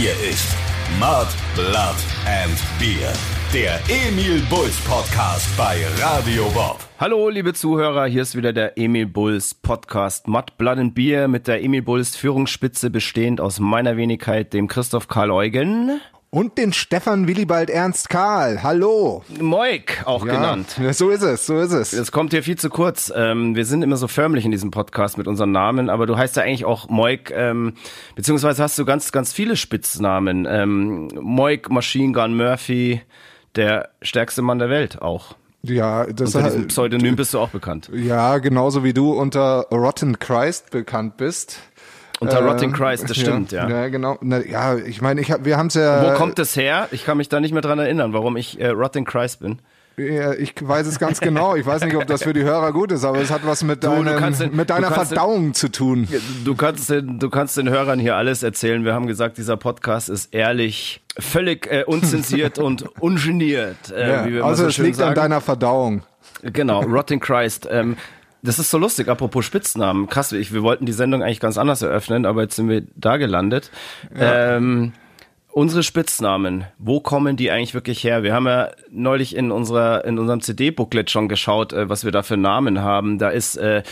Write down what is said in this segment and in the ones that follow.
Hier ist Mud, Blood and Beer. Der Emil Bulls Podcast bei Radio Bob. Hallo, liebe Zuhörer, hier ist wieder der Emil Bulls Podcast Mud, Blood and Beer mit der Emil Bulls Führungsspitze bestehend aus meiner Wenigkeit, dem Christoph Karl Eugen. Und den Stefan Willibald Ernst Karl. Hallo. Moik auch Ja, genannt. So ist es, so ist es. Das kommt hier viel zu kurz. Ähm, wir sind immer so förmlich in diesem Podcast mit unseren Namen, aber du heißt ja eigentlich auch Moik, ähm, beziehungsweise hast du ganz, ganz viele Spitznamen. Ähm, Moik, Machine Gun Murphy, der stärkste Mann der Welt auch. Ja, das Unter diesem Pseudonym bist du auch bekannt. ja, genauso wie du unter Rotten Christ bekannt bist. Unter Ähm, Rotting Christ, das stimmt, ja. Ja, genau. Na, ja, ich meine, ich hab, wir haben es ja. Wo kommt das her? Ich kann mich da nicht mehr dran erinnern, warum ich äh, Rotting Christ bin. Ja, ich weiß es ganz genau. Ich weiß nicht, ob das für die Hörer gut ist, aber es hat was mit, Du, du deinem, kannst den- mit deiner du kannst den- Verdauung zu tun. Du kannst, den, du kannst den Hörern hier alles erzählen. Wir haben gesagt, dieser Podcast ist ehrlich, völlig äh, unzensiert und ungeniert. Äh, Ja, also so es liegt sagen. an deiner Verdauung. Genau, Rotting Christ. Ähm, das ist so lustig, apropos Spitznamen. Krass, ich, wir wollten die Sendung eigentlich ganz anders eröffnen, aber jetzt sind wir da gelandet. Ähm, unsere Spitznamen, wo kommen die eigentlich wirklich her? Wir haben ja neulich in unserer in unserem CD-Booklet schon geschaut, äh, was wir da für Namen haben. Da ist äh,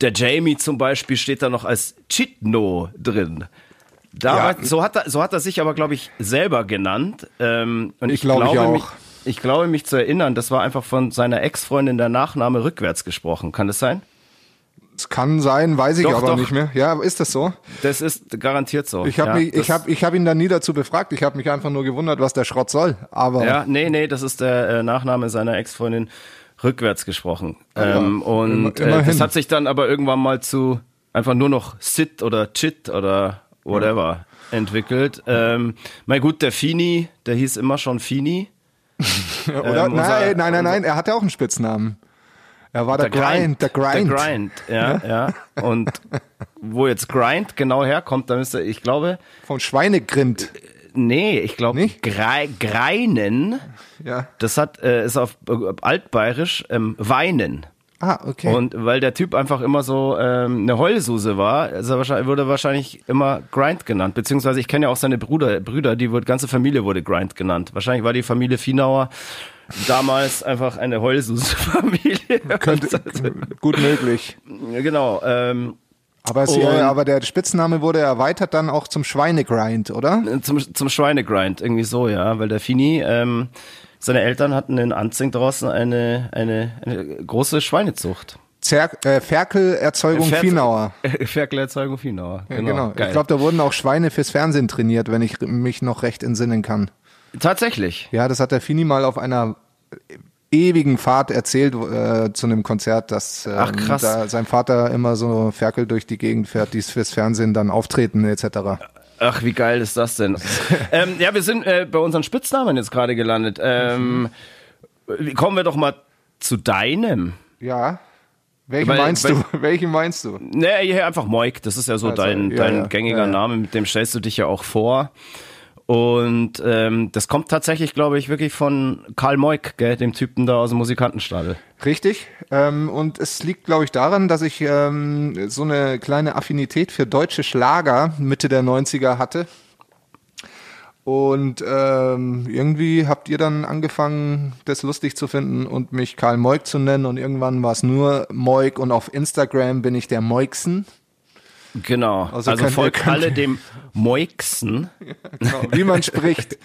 der Jamie zum Beispiel steht da noch als Chitno drin. Da Ja. war, so, hat er, so hat er sich aber, glaube ich, selber genannt. Ähm, und Ich ich, glaube, ich glaube, auch. mich, ich glaube mich zu erinnern, das war einfach von seiner Ex-Freundin der Nachname rückwärts gesprochen. Kann das sein? Es kann sein, weiß ich Doch, aber doch. nicht mehr. Ja, ist das so? Das ist garantiert so. Ich habe ja, mich, ich hab, ich hab ihn da nie dazu befragt. Ich habe mich einfach nur gewundert, was der Schrott soll. Aber Ja, nee, nee, das ist der äh, Nachname seiner Ex-Freundin rückwärts gesprochen. ähm, und immer- äh, das hat sich dann aber irgendwann mal zu einfach nur noch Sit oder Chit oder whatever entwickelt. Ähm, mein gut, der Fini, der hieß immer schon Fini. Oder? Ähm, nein, unser- nein, nein, nein, er hatte auch einen Spitznamen. Er war der, Grind, der Grind. Der Grind, ja, ja. Und wo jetzt Grind genau herkommt, da müsste, ich glaube, Von Schweinegrind. nee, ich glaube, Nicht? Grei, Greinen, Ja. das hat, äh, ist auf äh, altbayerisch ähm, weinen. Ah, okay. Und weil der Typ einfach immer so ähm, eine Heulsuse war, wahrscheinlich, wurde wahrscheinlich immer Grind genannt. Beziehungsweise ich kenne ja auch seine Brüder, Brüder, die wurde, ganze Familie wurde Grind genannt. Wahrscheinlich war die Familie Fienauer damals einfach eine Heulsuse-Familie. Könnte, gut möglich. genau. Ähm, Aber, es, ja, aber der Spitzname wurde erweitert dann auch zum Schweinegrind, oder? zum, zum Schweinegrind, irgendwie so, ja. Weil der Fini, ähm, seine Eltern hatten in Anzing draußen eine, eine, eine große Schweinezucht. Zer äh, Ferkelerzeugung Pferd- Fienauer. Ferkelerzeugung Fienauer. Ja, Genau. genau. Ich glaube, da wurden auch Schweine fürs Fernsehen trainiert, wenn ich mich noch recht entsinnen kann. Tatsächlich. Ja, das hat der Fini mal auf einer ewigen Fahrt erzählt äh, zu einem Konzert, dass ähm, Ach. Da sein Vater immer so Ferkel durch die Gegend fährt, die fürs Fernsehen dann auftreten etc. Ach, wie geil ist das denn? ähm, ja, wir sind äh, bei unseren Spitznamen jetzt gerade gelandet. Ähm, kommen wir doch mal zu deinem. Ja. Welchen Weil- meinst weil- du? Welchen meinst du? Nee, einfach Moik. Das ist ja so Also, dein, dein ja, gängiger ja. Name, mit dem stellst du dich ja auch vor. Und ähm, das kommt tatsächlich, glaube ich, wirklich von Karl Moik, gell, dem Typen da aus dem Musikantenstadel. Richtig. Ähm, und es liegt, glaube ich, daran, dass ich ähm, so eine kleine Affinität für deutsche Schlager Mitte der 90er hatte. Und ähm, irgendwie habt ihr dann angefangen, das lustig zu finden und mich Karl Moik zu nennen. Und irgendwann war es nur Moik und auf Instagram bin ich der Moiksen. Genau. Also Also, folgt alle dem Moiksen. Genau, wie man spricht.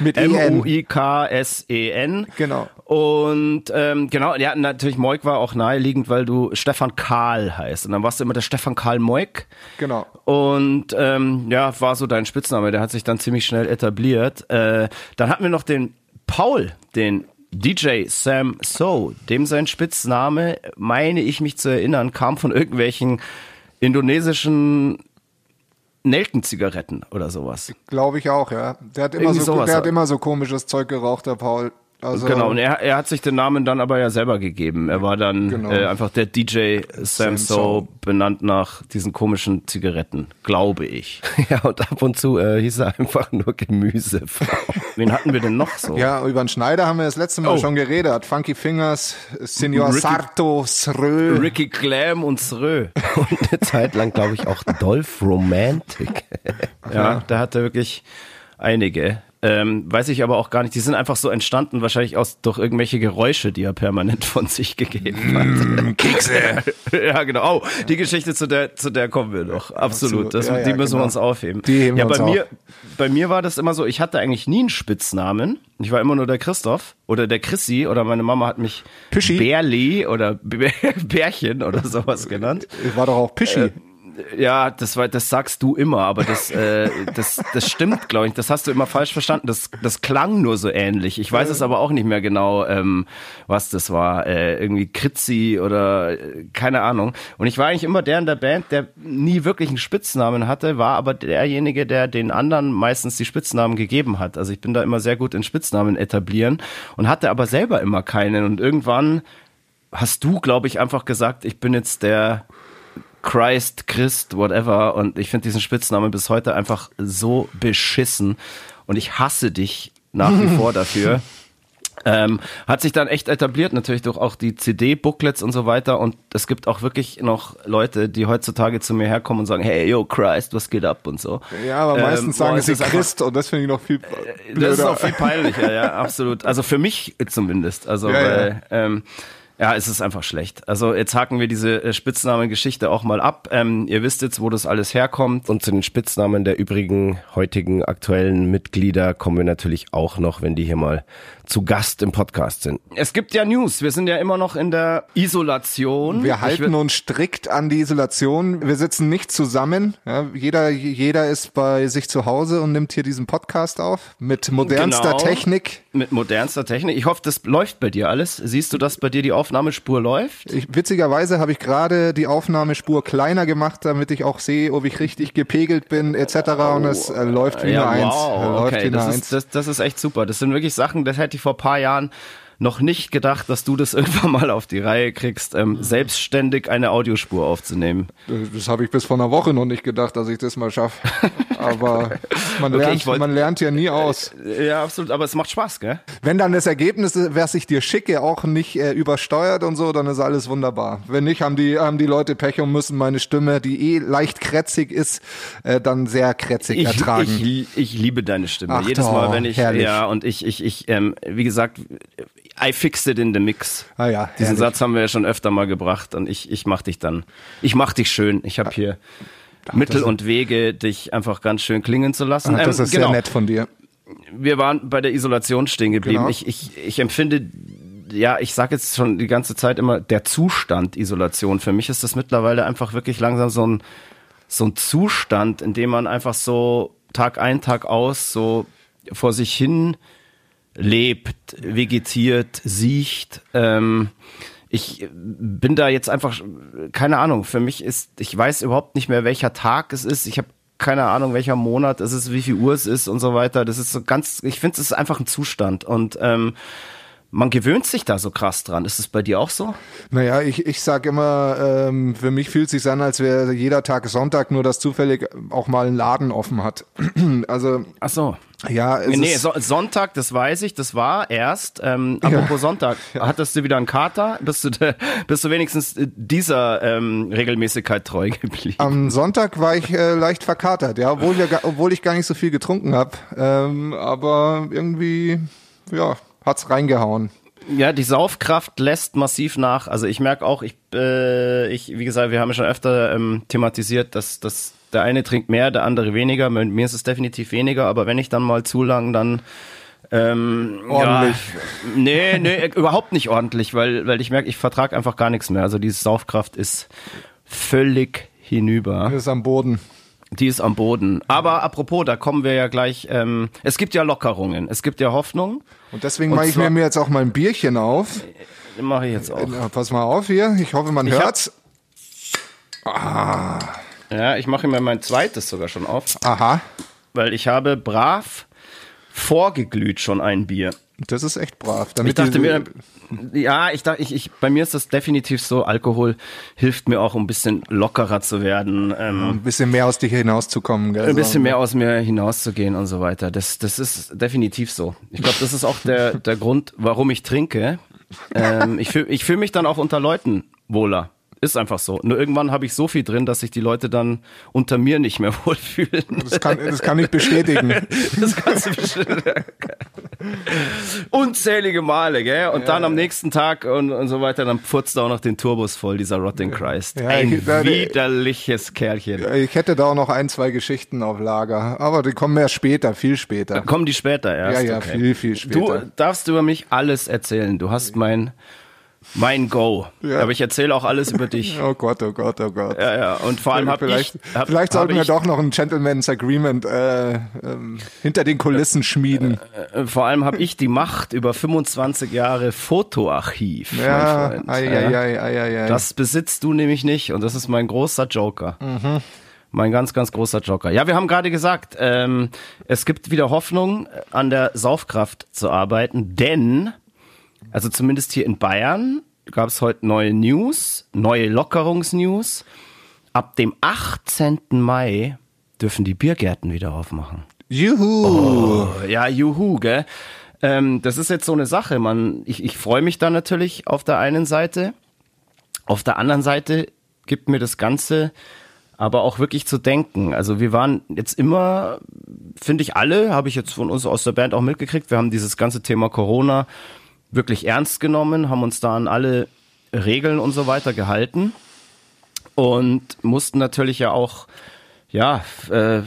Mit EN. M-U-I-K-S-E-N. Genau. Und ähm, genau, ja, natürlich Moik war auch naheliegend, weil du Stefan Karl heißt. Und dann warst du immer der Stefan Karl Moik. Genau. Und ähm, ja, war so dein Spitzname, der hat sich dann ziemlich schnell etabliert. Äh, dann hatten wir noch den Paul, den DJ Sam So, dem sein Spitzname, meine ich mich zu erinnern, kam von irgendwelchen indonesischen Nelkenzigaretten oder sowas. Glaube ich auch, ja. Der hat immer Irgendwie so, der hat halt. immer so komisches Zeug geraucht, der Paul. Also, genau, und er, er hat sich den Namen dann aber ja selber gegeben. Er war dann Genau. äh, einfach der DJ Sam Sam So, benannt nach diesen komischen Zigaretten, glaube ich. Ja, und ab und zu äh, hieß er einfach nur Gemüsefrau. Wen hatten wir denn noch so? Ja, über den Schneider haben wir das letzte Mal Oh. schon geredet. Funky Fingers, Senor Ricky- Sarto, Srö. Ricky Clam und Srö. Und eine Zeit lang, glaube ich, auch Dolph Romantic. ja, da hat er wirklich einige. Ähm, weiß ich aber auch gar nicht. Die sind einfach so entstanden, wahrscheinlich aus durch irgendwelche Geräusche, die er permanent von sich gegeben hat. Kekse. ja, genau. Oh, die Geschichte zu der, zu der kommen wir noch. Absolut. Das, Ja, ja, die müssen genau. wir uns aufheben. Die heben ja, bei auf. mir, bei mir war das immer so, ich hatte eigentlich nie einen Spitznamen. Ich war immer nur der Christoph oder der Chrissy oder meine Mama hat mich Pischi. Bärli oder Bär- Bärchen oder sowas genannt. War doch auch Pischi. Ja, das war, das sagst du immer, aber das, äh, das, das stimmt, glaube ich. Das hast du immer falsch verstanden. Das, das klang nur so ähnlich. Ich weiß es aber auch nicht mehr genau, ähm, was das war. Äh, irgendwie Kritzi oder äh, keine Ahnung. Und ich war eigentlich immer der in der Band, der nie wirklich einen Spitznamen hatte, war aber derjenige, der den anderen meistens die Spitznamen gegeben hat. Also ich bin da immer sehr gut in Spitznamen etablieren und hatte aber selber immer keinen. Und irgendwann hast du, glaube ich, einfach gesagt, ich bin jetzt der Christ, Christ, whatever. Und ich finde diesen Spitznamen bis heute einfach so beschissen. Und ich hasse dich nach wie vor dafür. Ähm, hat sich dann echt etabliert, natürlich durch auch die CD-Booklets und so weiter. Und es gibt auch wirklich noch Leute, die heutzutage zu mir herkommen und sagen, hey, yo, Christ, was geht ab und so. Ja, aber Ähm, meistens sagen es sie ist einfach- Christ und das finde ich noch viel blöder. das ist auch viel peinlicher, ja, absolut. Also für mich zumindest. Also, Ja, ja. weil, ähm, ja, es ist einfach schlecht. Also jetzt haken wir diese äh, Spitznamengeschichte auch mal ab. Ähm, ihr wisst jetzt, wo das alles herkommt. Und zu den Spitznamen der übrigen heutigen aktuellen Mitglieder kommen wir natürlich auch noch, wenn die hier mal zu Gast im Podcast sind. Es gibt ja News. Wir sind ja immer noch in der Isolation. Wir halten uns strikt an die Isolation. Wir sitzen nicht zusammen. Ja, jeder, jeder ist bei sich zu Hause und nimmt hier diesen Podcast auf mit modernster Genau. Technik. mit modernster Technik. Ich hoffe, das läuft bei dir alles. Siehst du, dass bei dir die Aufnahmespur läuft? Ich, witzigerweise habe ich gerade die Aufnahmespur kleiner gemacht, damit ich auch sehe, ob ich richtig gepegelt bin etc. Und es äh, läuft wie eine Eins. Äh, Wow, läuft wie okay, eine das Eins. ist, das, das ist echt super. Das sind wirklich Sachen, das hätte ich vor ein paar Jahren noch nicht gedacht, dass du das irgendwann mal auf die Reihe kriegst, ähm, selbstständig eine Audiospur aufzunehmen. Das habe ich bis vor einer Woche noch nicht gedacht, dass ich das mal schaffe. Aber man, Okay, lernt, wollt- man lernt ja nie aus. Ja, absolut, aber es macht Spaß, gell? Wenn dann das Ergebnis, was ich dir schicke, auch nicht äh, übersteuert und so, dann ist alles wunderbar. Wenn nicht, haben die, haben die Leute Pech und müssen meine Stimme, die eh leicht krätzig ist, äh, dann sehr krätzig Ich, ertragen. ich, ich liebe deine Stimme. Ach Jedes Mal, wenn ich, herrlich. ja, und ich, ich, ich, ähm, wie gesagt, I fixed it in the mix. Ah ja, Diesen herrlich. Satz haben wir ja schon öfter mal gebracht und ich, ich mach dich dann, ich mach dich schön. Ich habe hier Mittel und Wege, dich einfach ganz schön klingen zu lassen. Ah, das Ähm, ist sehr nett von dir. wir waren bei der Isolation stehen geblieben. Genau. Ich, ich, ich empfinde, ja, ich sage jetzt schon die ganze Zeit immer, der Zustand Isolation. Für mich ist das mittlerweile einfach wirklich langsam so ein, so ein Zustand, in dem man einfach so Tag ein, Tag aus so vor sich hin lebt, vegetiert, siecht. Ähm, ich bin da jetzt einfach, keine Ahnung, für mich ist, ich weiß überhaupt nicht mehr, welcher Tag es ist. Ich habe keine Ahnung, welcher Monat es ist, wie viel Uhr es ist und so weiter. Das ist so ganz, ich finde, es ist einfach ein Zustand und ähm, man gewöhnt sich da so krass dran. Ist es bei dir auch so? Naja, ich, ich sag immer, ähm, für mich fühlt es sich an, als wäre jeder Tag Sonntag, nur dass zufällig auch mal ein Laden offen hat. also, Ach so. ja, es Nee, so, Sonntag, das weiß ich, das war erst. Ähm, apropos Sonntag, hattest du wieder einen Kater? Bist du, de, bist du wenigstens dieser ähm, Regelmäßigkeit treu geblieben? Am Sonntag war ich äh, leicht verkatert, ja, obwohl, wir, obwohl ich gar nicht so viel getrunken habe. Ähm, aber irgendwie, ja, hat's reingehauen. Ja, die Saufkraft lässt massiv nach. Also ich merke auch, ich, äh, ich, wie gesagt, wir haben ja schon öfter ähm, thematisiert, dass, dass der eine trinkt mehr, der andere weniger. Bei mir ist es definitiv weniger, aber wenn ich dann mal zu lang, dann ähm, Ordentlich. Ja, nee, nee, äh, überhaupt nicht ordentlich, weil, weil ich merke, ich vertrage einfach gar nichts mehr. Also diese Saufkraft ist völlig hinüber. Ist am Boden. Die ist am Boden. Aber apropos, da kommen wir ja gleich. Ähm, es gibt ja Lockerungen, es gibt ja Hoffnung. Und deswegen mache ich mir jetzt auch mal ein Bierchen auf. Den mache ich jetzt auch. Na, pass mal auf hier. Ich hoffe, man hört's. Ja, ich mache mir mein zweites sogar schon auf, Aha. weil ich habe brav vorgeglüht schon ein Bier. Das ist echt brav. ich dachte mir, ja, ich dachte, ich, ich, bei mir ist das definitiv so. Alkohol hilft mir auch, um ein bisschen lockerer zu werden, ähm, ein bisschen mehr aus dir hinauszukommen, gell? ein bisschen mehr aus mir hinauszugehen und so weiter. Das, das ist definitiv so. Ich glaube, das ist auch der, der Grund, warum ich trinke. Ähm, ich fühle ich fühl mich dann auch unter Leuten wohler. Ist einfach so. Nur irgendwann habe ich so viel drin, dass sich die Leute dann unter mir nicht mehr wohlfühlen. Das kann, das kann ich bestätigen. das kannst du bestätigen. Unzählige Male, gell? Und ja, dann am nächsten Tag und, und so weiter, dann pfurzt er auch noch den Turbus voll, dieser Rotting Christ. Ja, ein ich, widerliches Kerlchen. Ich hätte da auch noch ein, zwei Geschichten auf Lager, aber die kommen ja später, viel später. Dann kommen die später erst? Ja, ja, okay. viel, viel später. Du darfst über mich alles erzählen. Du hast mein mein Go. Ja. Aber ich erzähle auch alles über dich. Oh Gott, oh Gott, oh Gott. Ja, ja. Und vor allem habe ich. Hab, vielleicht sollten wir doch noch ein Gentleman's Agreement äh, ähm, hinter den Kulissen schmieden. Äh, äh, vor allem habe ich die Macht über 25 Jahre Fotoarchiv. Ja, ei, ja. Ei, ei, ei, ei, Das besitzt du nämlich nicht und das ist mein großer Joker. Mhm. Mein ganz, ganz großer Joker. Ja, wir haben gerade gesagt, ähm, es gibt wieder Hoffnung, an der Saufkraft zu arbeiten, denn also zumindest hier in Bayern gab es heute neue News, neue Lockerungsnews. Ab dem 18. Mai dürfen die Biergärten wieder aufmachen. Juhu! Oh, ja, juhu, gell? Ähm, das ist jetzt so eine Sache. Man, ich, ich freue mich da natürlich auf der einen Seite. Auf der anderen Seite gibt mir das Ganze aber auch wirklich zu denken. Also wir waren jetzt immer, finde ich alle, habe ich jetzt von uns aus der Band auch mitgekriegt, wir haben dieses ganze Thema Corona wirklich ernst genommen, haben uns da an alle Regeln und so weiter gehalten und mussten natürlich ja auch ja äh,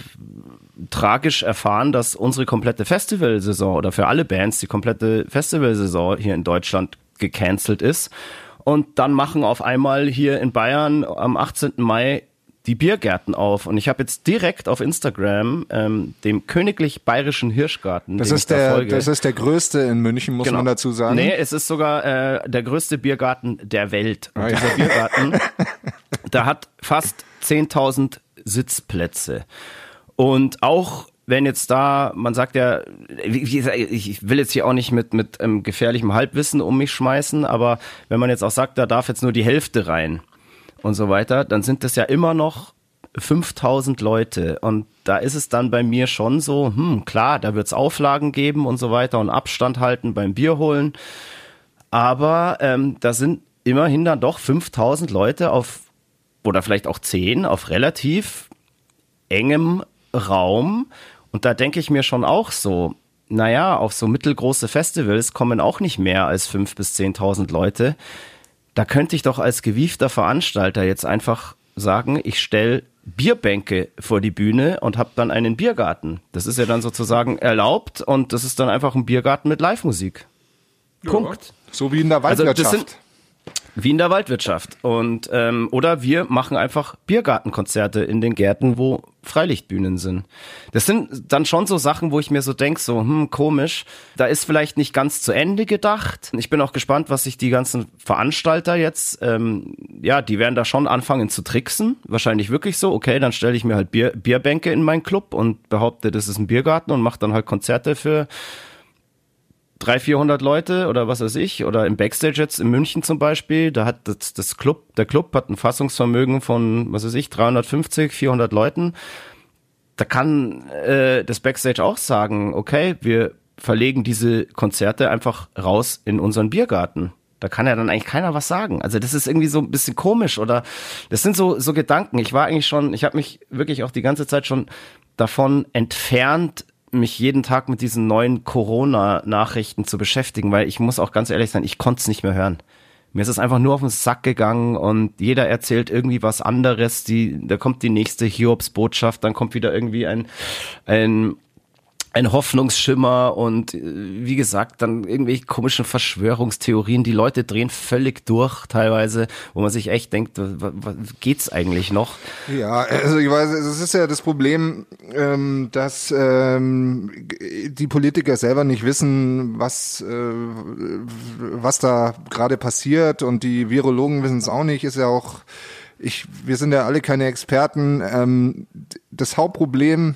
tragisch erfahren, dass unsere komplette Festivalsaison oder für alle Bands die komplette Festivalsaison hier in Deutschland gecancelt ist. Und dann machen auf einmal hier in Bayern am 18. Mai die Biergärten auf und ich habe jetzt direkt auf Instagram ähm, dem Königlich Bayerischen Hirschgarten. Das ist der, da das ist der größte in München, muss genau. man dazu sagen. Nee, es ist sogar äh, der größte Biergarten der Welt. Und ah, dieser ja. Biergarten, da hat fast 10.000 Sitzplätze. Und auch wenn jetzt da, man sagt ja, ich will jetzt hier auch nicht mit, mit ähm, gefährlichem Halbwissen um mich schmeißen, aber wenn man jetzt auch sagt, da darf jetzt nur die Hälfte rein und so weiter, dann sind das ja immer noch 5000 Leute. Und da ist es dann bei mir schon so, hm, klar, da wird es Auflagen geben und so weiter und Abstand halten beim Bier holen. Aber ähm, da sind immerhin dann doch 5000 Leute auf, oder vielleicht auch 10, auf relativ engem Raum. Und da denke ich mir schon auch so, naja, auf so mittelgroße Festivals kommen auch nicht mehr als 5.000 bis 10.000 Leute da könnte ich doch als gewiefter Veranstalter jetzt einfach sagen, ich stelle Bierbänke vor die Bühne und habe dann einen Biergarten. Das ist ja dann sozusagen erlaubt und das ist dann einfach ein Biergarten mit Live-Musik. Punkt. Ja, so wie in der Waldwirtschaft. Also das sind, wie in der Waldwirtschaft. Und ähm, oder wir machen einfach Biergartenkonzerte in den Gärten, wo Freilichtbühnen sind. Das sind dann schon so Sachen, wo ich mir so denk, so hm komisch. Da ist vielleicht nicht ganz zu Ende gedacht. Ich bin auch gespannt, was sich die ganzen Veranstalter jetzt, ähm, ja, die werden da schon anfangen zu tricksen. Wahrscheinlich wirklich so. Okay, dann stelle ich mir halt Bier, Bierbänke in meinen Club und behaupte, das ist ein Biergarten und mache dann halt Konzerte für 300, 400 Leute oder was weiß ich, oder im Backstage jetzt in München zum Beispiel, da hat das, das Club, der Club hat ein Fassungsvermögen von, was weiß ich, 350, 400 Leuten. Da kann äh, das Backstage auch sagen, okay, wir verlegen diese Konzerte einfach raus in unseren Biergarten. Da kann ja dann eigentlich keiner was sagen. Also das ist irgendwie so ein bisschen komisch oder das sind so so Gedanken. Ich war eigentlich schon, ich habe mich wirklich auch die ganze Zeit schon davon entfernt, mich jeden Tag mit diesen neuen Corona-Nachrichten zu beschäftigen, weil ich muss auch ganz ehrlich sein, ich konnte es nicht mehr hören. Mir ist es einfach nur auf den Sack gegangen und jeder erzählt irgendwie was anderes. Die, da kommt die nächste Hiobs-Botschaft, dann kommt wieder irgendwie ein, ein ein Hoffnungsschimmer und äh, wie gesagt, dann irgendwelche komischen Verschwörungstheorien. Die Leute drehen völlig durch teilweise, wo man sich echt denkt, geht's eigentlich noch? Ja, also ich weiß, es ist ja das Problem, ähm, dass ähm, die Politiker selber nicht wissen, was, äh, was da gerade passiert und die Virologen wissen es auch nicht, ist ja auch ich, wir sind ja alle keine Experten. Ähm, das Hauptproblem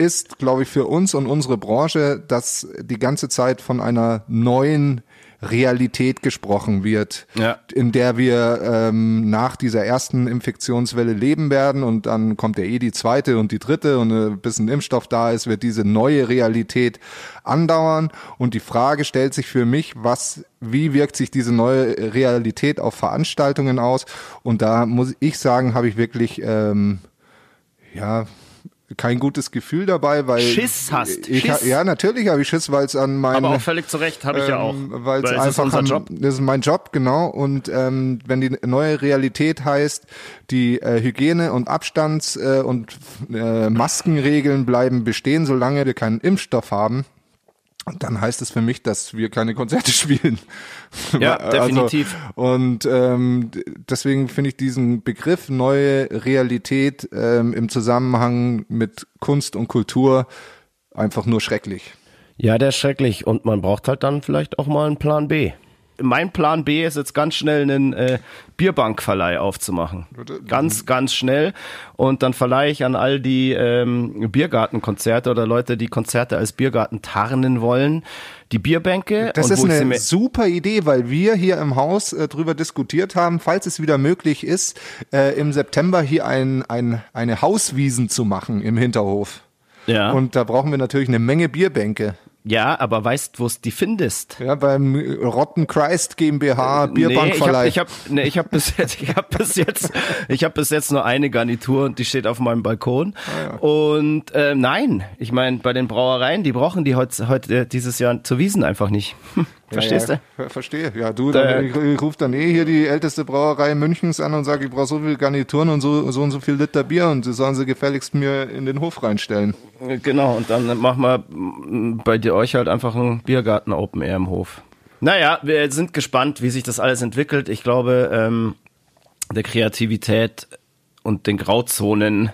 ist, glaube ich, für uns und unsere Branche, dass die ganze Zeit von einer neuen Realität gesprochen wird, Ja. in der wir ähm, nach dieser ersten Infektionswelle leben werden und dann kommt ja eh die zweite und die dritte und äh, bis ein Impfstoff da ist, wird diese neue Realität andauern und die Frage stellt sich für mich, was, wie wirkt sich diese neue Realität auf Veranstaltungen aus und da muss ich sagen, habe ich wirklich ähm, ja kein gutes Gefühl dabei, weil Schiss hast, Ich, Schiss. Ja, natürlich habe ich Schiss, weil es an meinen Aber auch völlig zu Recht, habe ich ja auch. ähm, Weil es einfach am- Job. Das ist mein Job, genau. Und ähm, wenn die neue Realität heißt, die äh, Hygiene- und Abstands- äh, und äh, Maskenregeln bleiben bestehen, solange wir keinen Impfstoff haben, dann heißt es für mich, dass wir keine Konzerte spielen. Ja, Also, definitiv. und ähm, deswegen finde ich diesen Begriff neue Realität ähm, im Zusammenhang mit Kunst und Kultur einfach nur schrecklich. Ja, der ist schrecklich. Und man braucht halt dann vielleicht auch mal einen Plan B. Mein Plan B ist jetzt ganz schnell einen äh, Bierbankverleih aufzumachen. Ganz, ganz schnell. Und dann verleihe ich an all die ähm, Biergartenkonzerte oder Leute, die Konzerte als Biergarten tarnen wollen, die Bierbänke. Das ist eine super Idee, weil wir hier im Haus äh, drüber diskutiert haben, falls es wieder möglich ist, äh, im September hier ein, ein, eine Hauswiesen zu machen im Hinterhof. ja. Und da brauchen wir natürlich eine Menge Bierbänke. Ja, aber weißt, wo es die findest? Ja, beim Rotten Christ GmbH Nee, ich Bierbankverleih. habe ich hab, nee, ich hab bis jetzt, ich hab bis jetzt, ich habe bis jetzt nur eine Garnitur und die steht auf meinem Balkon. Ah, Und äh, nein, ich meine, bei den Brauereien, die brauchen die heute, heute dieses Jahr zu Wiesen einfach nicht. Verstehst ja, du? Ja, verstehe. Ja, du, Da- dann, ich, ich rufe dann eh hier die älteste Brauerei Münchens an und sage, ich brauche so viel Garnituren und so, so und so viel Liter Bier und sie sollen sie gefälligst mir in den Hof reinstellen. Genau, und dann machen wir bei dir euch halt einfach einen Biergarten Open Air im Hof. Naja, wir sind gespannt, wie sich das alles entwickelt. Ich glaube, ähm, der Kreativität und den Grauzonen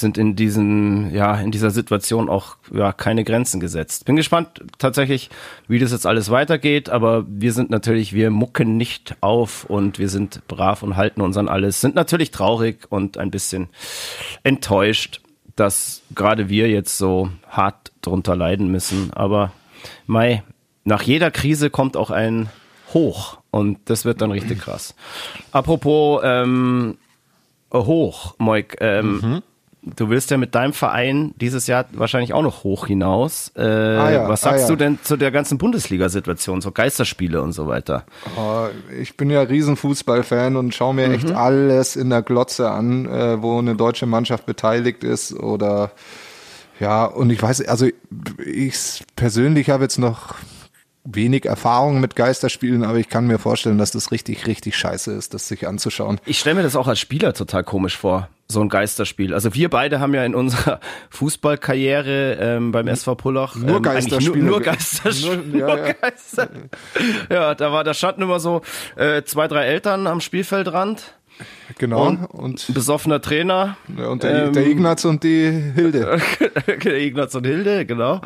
sind in diesem, ja, in dieser Situation auch ja, keine Grenzen gesetzt. Bin gespannt tatsächlich, wie das jetzt alles weitergeht, aber wir sind natürlich, wir mucken nicht auf und wir sind brav und halten uns an alles, sind natürlich traurig und ein bisschen enttäuscht, dass gerade wir jetzt so hart drunter leiden müssen. Aber Mai, nach jeder Krise kommt auch ein Hoch und das wird dann richtig krass. Apropos ähm, hoch, Moik, ähm, du willst ja mit deinem Verein dieses Jahr wahrscheinlich auch noch hoch hinaus. Äh, ja, was ah sagst ja. du denn zu der ganzen Bundesliga-Situation, so Geisterspiele und so weiter? Oh, ich bin ja Riesenfußballfan und schaue mir echt alles in der Glotze an, äh, wo eine deutsche Mannschaft beteiligt ist oder ja, und ich weiß, also ich persönlich habe jetzt noch wenig Erfahrung mit Geisterspielen, aber ich kann mir vorstellen, dass das richtig, richtig scheiße ist, das sich anzuschauen. Ich stelle mir das auch als Spieler total komisch vor, so ein Geisterspiel. Also wir beide haben ja in unserer Fußballkarriere ähm, beim SV Pullach Nur ähm, Geisterspiele. Nur, nur Geisterspiele. Nur- ja, nur ja. Geister. ja, da war, da standen immer so äh, zwei, drei Eltern am Spielfeldrand. Genau. Und? Und, Ein besoffener Trainer. und der, ähm, der Ignaz und die Hilde. Ignaz und Hilde, genau.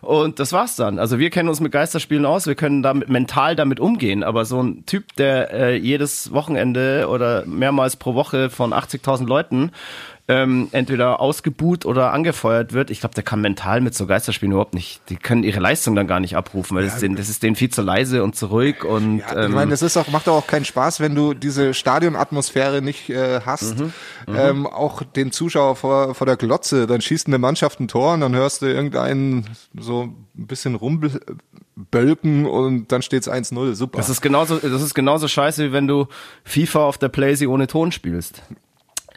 Und das war's dann. Also wir kennen uns mit Geisterspielen aus, wir können damit mental damit umgehen, aber so ein Typ, der äh, jedes Wochenende oder mehrmals pro Woche von 80.000 Leuten ähm, entweder ausgebuht oder angefeuert wird, ich glaube, der kann mental mit so Geisterspielen überhaupt nicht, die können ihre Leistung dann gar nicht abrufen, weil das, ist denen, das ist denen viel zu leise und zu ruhig und Ja, ähm, ich meine, das ist auch, macht doch auch keinen Spaß, wenn du diese Stadionatmosphäre nicht äh, hast. Mhm. Ähm, auch den Zuschauer vor, vor der Glotze, dann schießt eine Mannschaft ein Tor und dann hörst du irgendeinen so ein bisschen rumbölken und dann steht's 1-0. Super. Das ist genauso, das ist genauso scheiße, wie wenn du FIFA auf der Playsee ohne Ton spielst.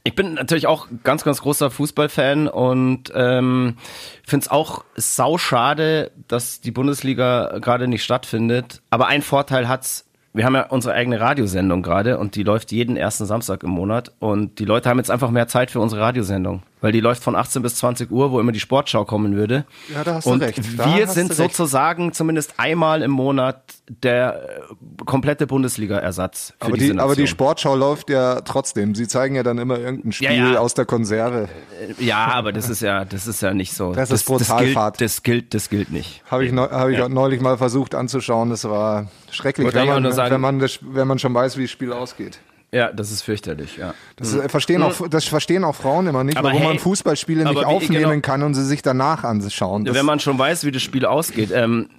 Ich bin natürlich auch ganz, ganz großer Fußballfan und ähm, finde es auch sauschade, dass die Bundesliga gerade nicht stattfindet. Aber ein Vorteil hat's. Wir haben ja unsere eigene Radiosendung gerade und die läuft jeden ersten Samstag im Monat. Und die Leute haben jetzt einfach mehr Zeit für unsere Radiosendung, weil die läuft von 18 bis 20 Uhr, wo immer die Sportschau kommen würde. Ja, da hast du und recht. Da Wir sind du sozusagen zumindest einmal im Monat der äh, komplette Bundesliga-Ersatz für aber diese die, aber die. Sportschau läuft ja trotzdem. Sie zeigen ja dann immer irgendein Spiel Ja, ja. aus der Konserve. Ja, aber das ist ja, das ist ja nicht so. Das ist brutal das das gilt, das gilt nicht. Habe ich, neu, hab ich neulich mal versucht anzuschauen. Das war schrecklich, Wollte wenn man, wenn, man das, wenn man schon weiß, wie das Spiel ausgeht. Ja, das ist fürchterlich, ja. Das äh, verstehen auch, das verstehen auch Frauen immer nicht, Aber warum hey, man Fußballspiele nicht aufnehmen genau. kann und sie sich danach anschauen. Das, Wenn man schon weiß, wie das Spiel ausgeht, ähm,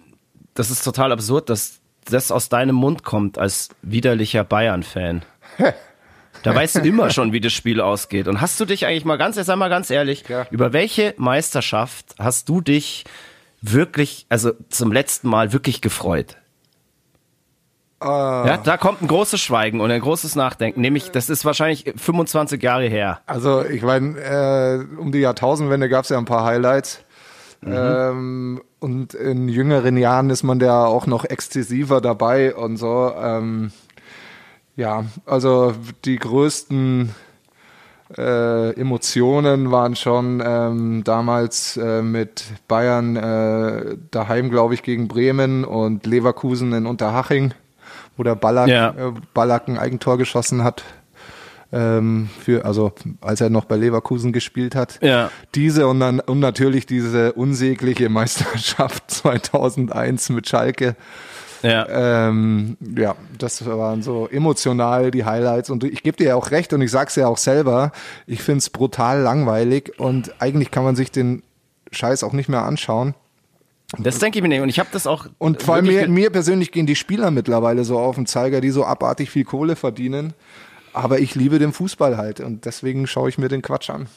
das ist total absurd, dass das aus deinem Mund kommt als widerlicher Bayern-Fan. Da weißt du immer schon, wie das Spiel ausgeht. Und hast du dich eigentlich mal ganz, jetzt sag mal ganz ehrlich, Ja. über welche Meisterschaft hast du dich wirklich, also zum letzten Mal wirklich gefreut? Ah. Ja, da kommt ein großes Schweigen und ein großes Nachdenken. Nämlich, das ist wahrscheinlich 25 Jahre her. Also ich meine, äh, um die Jahrtausendwende gab es ja ein paar Highlights. Ähm, und in jüngeren Jahren ist man da auch noch exzessiver dabei und so. Ähm, ja, also die größten äh, Emotionen waren schon ähm, damals äh, mit Bayern äh, daheim, glaube ich, gegen Bremen und Leverkusen in Unterhaching, wo der Ballack, Ja. äh, Ballack ein Eigentor geschossen hat. Ähm, für, also als er noch bei Leverkusen gespielt hat. Ja. Diese und dann und natürlich diese unsägliche Meisterschaft 2001 mit Schalke. Ja. Ähm, ja, das waren so emotional die Highlights. Und ich gebe dir ja auch recht und ich sag's ja auch selber, ich find's brutal langweilig und eigentlich kann man sich den Scheiß auch nicht mehr anschauen. Das denke ich mir nicht. Und ich habe das auch. Und vor allem mir, mir persönlich gehen die Spieler mittlerweile so auf den Zeiger, die so abartig viel Kohle verdienen. Aber ich liebe den Fußball halt und deswegen schaue ich mir den Quatsch an.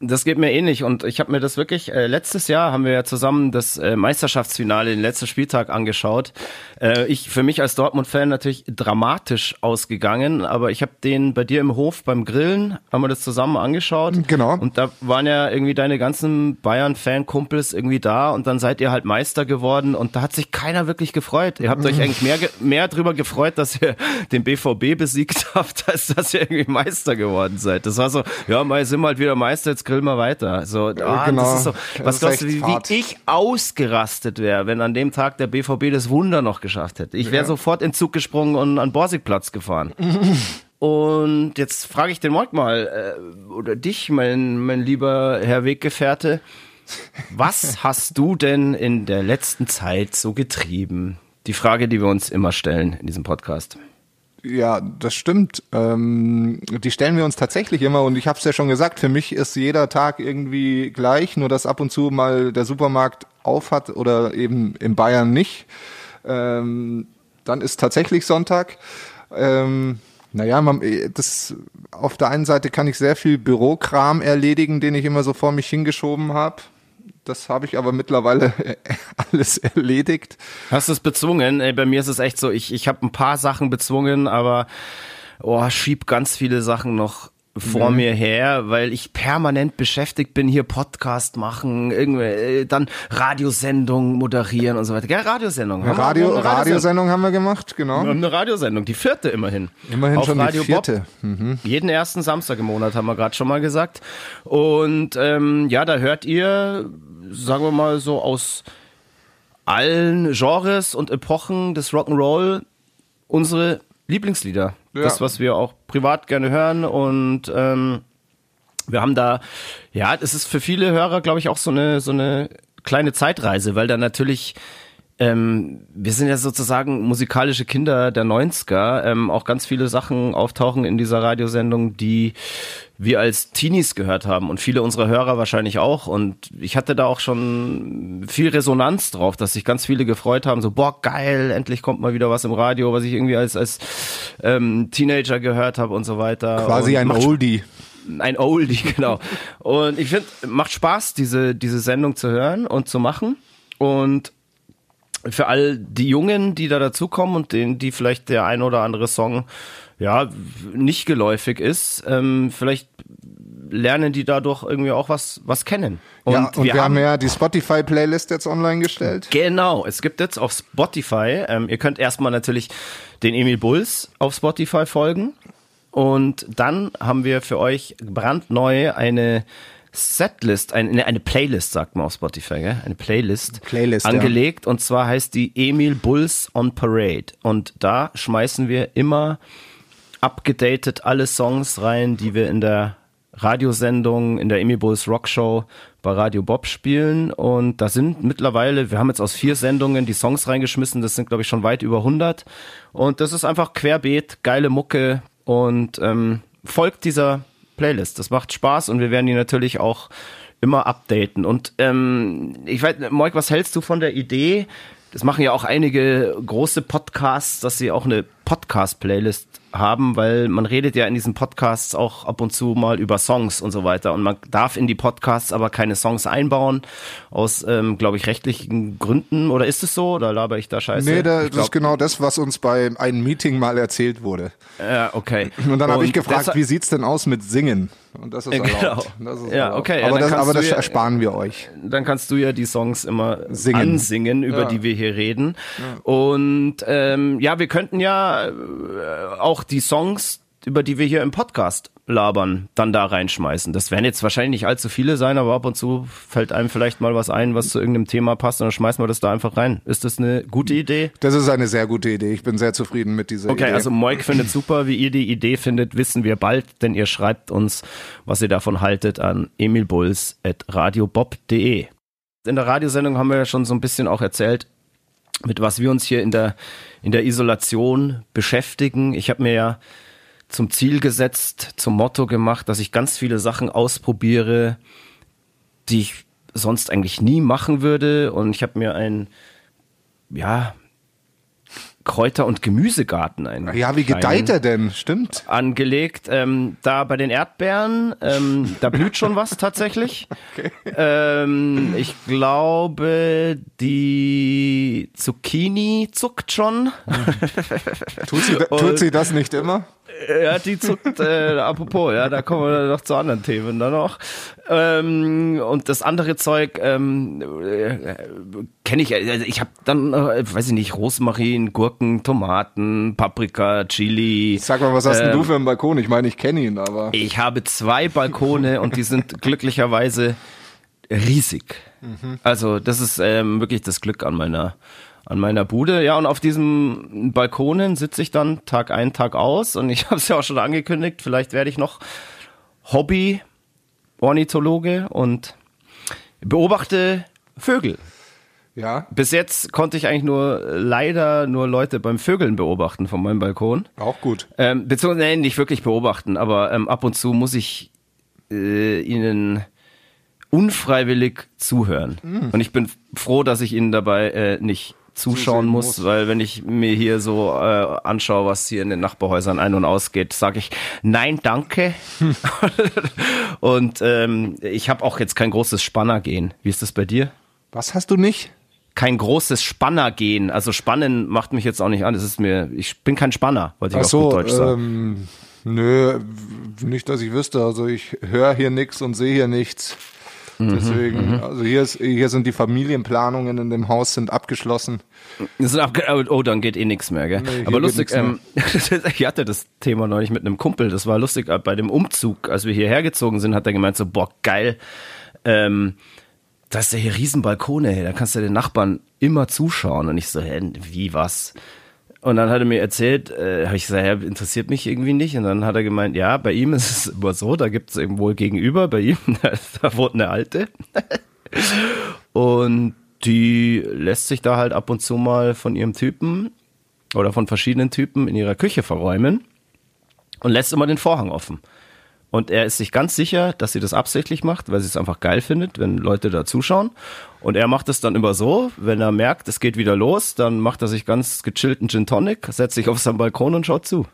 Das geht mir ähnlich und ich habe mir das wirklich, äh, letztes Jahr haben wir ja zusammen das äh, Meisterschaftsfinale, den letzten Spieltag angeschaut. Äh, ich, für mich als Dortmund-Fan natürlich dramatisch ausgegangen, aber ich habe den bei dir im Hof beim Grillen, haben wir das zusammen angeschaut. Genau. Und da waren ja irgendwie deine ganzen Bayern-Fan-Kumpels irgendwie da und dann seid ihr halt Meister geworden und da hat sich keiner wirklich gefreut. Ihr habt euch eigentlich mehr, mehr drüber gefreut, dass ihr den BVB besiegt habt, als dass ihr irgendwie Meister geworden seid. Das war so, ja, mal sind wir halt wieder Meister, jetzt grillen wir weiter. So, ah, genau. das ist so, was glaubst du, wie, wie ich ausgerastet wäre, wenn an dem Tag der BVB das Wunder noch geschafft hätte. Ich wäre sofort in Zug gesprungen und an Borsigplatz gefahren. Und jetzt frage ich den Moik mal, äh, oder dich, mein, mein lieber Herr Weggefährte, was hast du denn in der letzten Zeit so getrieben? Die Frage, die wir uns immer stellen in diesem Podcast. Ja, das stimmt. Ähm, die stellen wir uns tatsächlich immer und ich habe es ja schon gesagt, für mich ist jeder Tag irgendwie gleich, nur dass ab und zu mal der Supermarkt auf hat oder eben in Bayern nicht. Ähm, dann ist tatsächlich Sonntag. Ähm, naja, man, das, auf der einen Seite kann ich sehr viel Bürokram erledigen, den ich immer so vor mich hingeschoben habe. Das habe ich aber mittlerweile alles erledigt. Hast du es bezwungen? Bei mir ist es echt so, ich, ich habe ein paar Sachen bezwungen, aber oh, schieb ganz viele Sachen noch vor mir her, weil ich permanent beschäftigt bin, hier Podcast machen, irgendwie, äh, dann Radiosendungen moderieren und so weiter. Ja, Radiosendung. Haben wir- Radio, eine Radiosendung. Haben wir gemacht, genau. Wir haben eine Radiosendung, die vierte immerhin. Immerhin Auf schon die Radio vierte. Bob. Jeden ersten Samstag im Monat haben wir gerade schon mal gesagt. Und ähm, ja, da hört ihr, sagen wir mal so aus allen Genres und Epochen des Rock'n'Roll unsere Lieblingslieder. Ja. Das, was wir auch privat gerne hören und ähm, wir haben da, ja, es ist für viele Hörer, glaube ich, auch so eine, so eine kleine Zeitreise, weil da natürlich, ähm, wir sind ja sozusagen musikalische Kinder der 90er, ähm, auch ganz viele Sachen auftauchen in dieser Radiosendung, die wir als Teenies gehört haben und viele unserer Hörer wahrscheinlich auch. Und ich hatte da auch schon viel Resonanz drauf, dass sich ganz viele gefreut haben, so, boah, geil, endlich kommt mal wieder was im Radio, was ich irgendwie als, als ähm, Teenager gehört habe und so weiter. Quasi und ein Oldie. ein Oldie, genau. Und ich finde, macht Spaß, diese, diese Sendung zu hören und zu machen. Und für all die Jungen, die da dazukommen und denen, die vielleicht der ein oder andere Song ja nicht geläufig ist, ähm, vielleicht lernen die dadurch irgendwie auch was, was kennen. Und, ja, und wir, haben ja die Spotify-Playlist jetzt online gestellt. Genau, es gibt jetzt auf Spotify, ähm, ihr könnt erstmal natürlich den Emil Bulls auf Spotify folgen und dann haben wir für euch brandneu eine Setlist, eine, eine Playlist, sagt man auf Spotify, gell? eine Playlist, Playlist, ja. angelegt und zwar heißt die Emil Bulls on Parade und da schmeißen wir immer abgedatet alle Songs rein, die wir in der Radiosendung, in der Emil Bulls Rock Show bei Radio Bob spielen. Und da sind mittlerweile, wir haben jetzt aus vier Sendungen die Songs reingeschmissen, das sind glaube ich schon weit über 100. Und das ist einfach querbeet, geile Mucke, und ähm, folgt dieser Playlist. Das macht Spaß und wir werden die natürlich auch immer updaten. Und ähm, ich weiß, Moik, was hältst du von der Idee? Das machen ja auch einige große Podcasts, dass sie auch eine Podcast-Playlist haben, weil man redet ja in diesen Podcasts auch ab und zu mal über Songs und so weiter und man darf in die Podcasts aber keine Songs einbauen aus, ähm, glaube ich, rechtlichen Gründen oder ist es so oder laber ich da scheiße? Nee, da, ich das ist genau das, was uns bei einem Meeting mal erzählt wurde. Ja, okay. Und dann habe ich gefragt, wie sieht's denn aus mit Singen? Und das ist Äh, erlaubt. genau. Das ist Ja, erlaubt. okay, ja, aber dann das, aber das ja- ersparen wir euch. dann kannst du ja die Songs immer Singen. ansingen, über Ja. die wir hier reden. Und ähm, ja, wir könnten ja äh, auch die Songs, über die wir hier im Podcast labern, dann da reinschmeißen. Das werden jetzt wahrscheinlich nicht allzu viele sein, aber ab und zu fällt einem vielleicht mal was ein, was zu irgendeinem Thema passt und dann schmeißen wir das da einfach rein. Ist das eine gute Idee? Das ist eine sehr gute Idee. Ich bin sehr zufrieden mit dieser Okay, Idee. also Moik findet super, wie ihr die Idee findet, wissen wir bald, denn ihr schreibt uns, was ihr davon haltet, an emilbulls.radiobob.de. In der Radiosendung haben wir ja schon so ein bisschen auch erzählt, mit was wir uns hier in der, in der Isolation beschäftigen. Ich habe mir ja zum Ziel gesetzt, zum Motto gemacht, dass ich ganz viele Sachen ausprobiere, die ich sonst eigentlich nie machen würde. Und ich habe mir ein, ja, Kräuter- und Gemüsegarten ein. ja, wie gedeiht er denn? Stimmt. angelegt. Ähm, da bei den Erdbeeren, ähm, da blüht schon was tatsächlich. Ähm, ich glaube, die Zucchini zuckt schon. Tut sie, tut sie das nicht immer? Ja, die zuckt, äh, apropos, ja, da kommen wir noch zu anderen Themen dann noch. Ähm, und das andere Zeug ähm, äh, kenne ich, also ich habe dann, äh, weiß ich nicht, Rosmarin, Gurken, Tomaten, Paprika, Chili. Sag mal, was hast denn Ähm, du für einen Balkon? Ich meine, ich kenne ihn, aber. Ich habe zwei Balkone und die sind glücklicherweise riesig. Also das ist ähm, wirklich das Glück an meiner an meiner Bude. Ja, und auf diesen Balkonen sitze ich dann Tag ein, Tag aus und ich habe es ja auch schon angekündigt, vielleicht werde ich noch Hobby-Ornithologe und beobachte Vögel. Ja, Bis jetzt konnte ich eigentlich nur äh, leider nur Leute beim Vögeln beobachten von meinem Balkon. auch gut. Ähm, beziehungsweise nee, nicht wirklich beobachten, aber ähm, ab und zu muss ich äh, ihnen unfreiwillig zuhören. Und ich bin froh, dass ich ihnen dabei äh, nicht zuschauen muss, muss. weil wenn ich mir hier so äh, anschaue, was hier in den Nachbarhäusern ein- und ausgeht, sage ich nein, danke. und ähm, ich habe auch jetzt kein großes Spannergehen. Wie ist das bei dir? Was hast du nicht? Kein großes Spannergehen. Also Spannen macht mich jetzt auch nicht an. Das ist mir, ich bin kein Spanner, wollte ich Ach auf so, gut Deutsch sagen. ähm, nö, nicht, dass ich wüsste. Also ich höre hier nichts und sehe hier nichts. Mhm, Deswegen, also hier ist, hier sind die Familienplanungen in dem Haus sind abgeschlossen. Das sind abge oh, dann geht eh nichts mehr, gell? Nee, Aber lustig, ähm, ich hatte das Thema neulich mit einem Kumpel, das war lustig, äh, bei dem Umzug, als wir hierher gezogen sind, hat er gemeint so, boah, geil, ähm, da ist ja hier Riesenbalkone, hey, da kannst du den Nachbarn immer zuschauen. Und ich so, hä, wie, was? Und dann hat er mir erzählt, äh, habe ich gesagt, ja, interessiert mich irgendwie nicht. Und dann hat er gemeint, ja, bei ihm ist es immer so, da gibt es irgendwo gegenüber, bei ihm, da, da wohnt eine Alte. Und die lässt sich da halt ab und zu mal von ihrem Typen oder von verschiedenen Typen in ihrer Küche verräumen und lässt immer den Vorhang offen. Und er ist sich ganz sicher, dass sie das absichtlich macht, weil sie es einfach geil findet, wenn Leute da zuschauen. Und er macht es dann immer so, wenn er merkt, es geht wieder los, dann macht er sich ganz gechillten Gin Tonic, setzt sich auf seinen Balkon und schaut zu.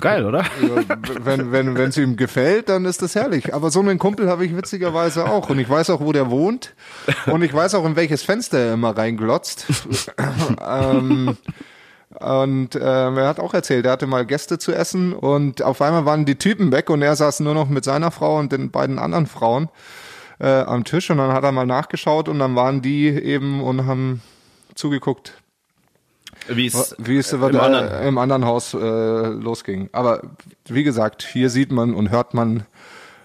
Geil, oder? Ja, wenn wenn wenn es ihm gefällt, dann ist das herrlich. Aber so einen Kumpel habe ich witzigerweise auch und ich weiß auch, wo der wohnt und ich weiß auch, in welches Fenster er immer reinglotzt. ähm, und ähm, er hat auch erzählt, er hatte mal Gäste zu essen und auf einmal waren die Typen weg und er saß nur noch mit seiner Frau und den beiden anderen Frauen äh, am Tisch und dann hat er mal nachgeschaut und dann waren die eben und haben zugeguckt, Wie es wie es im im, anderen. äh, im anderen Haus äh, losging. Aber wie gesagt, hier sieht man und hört man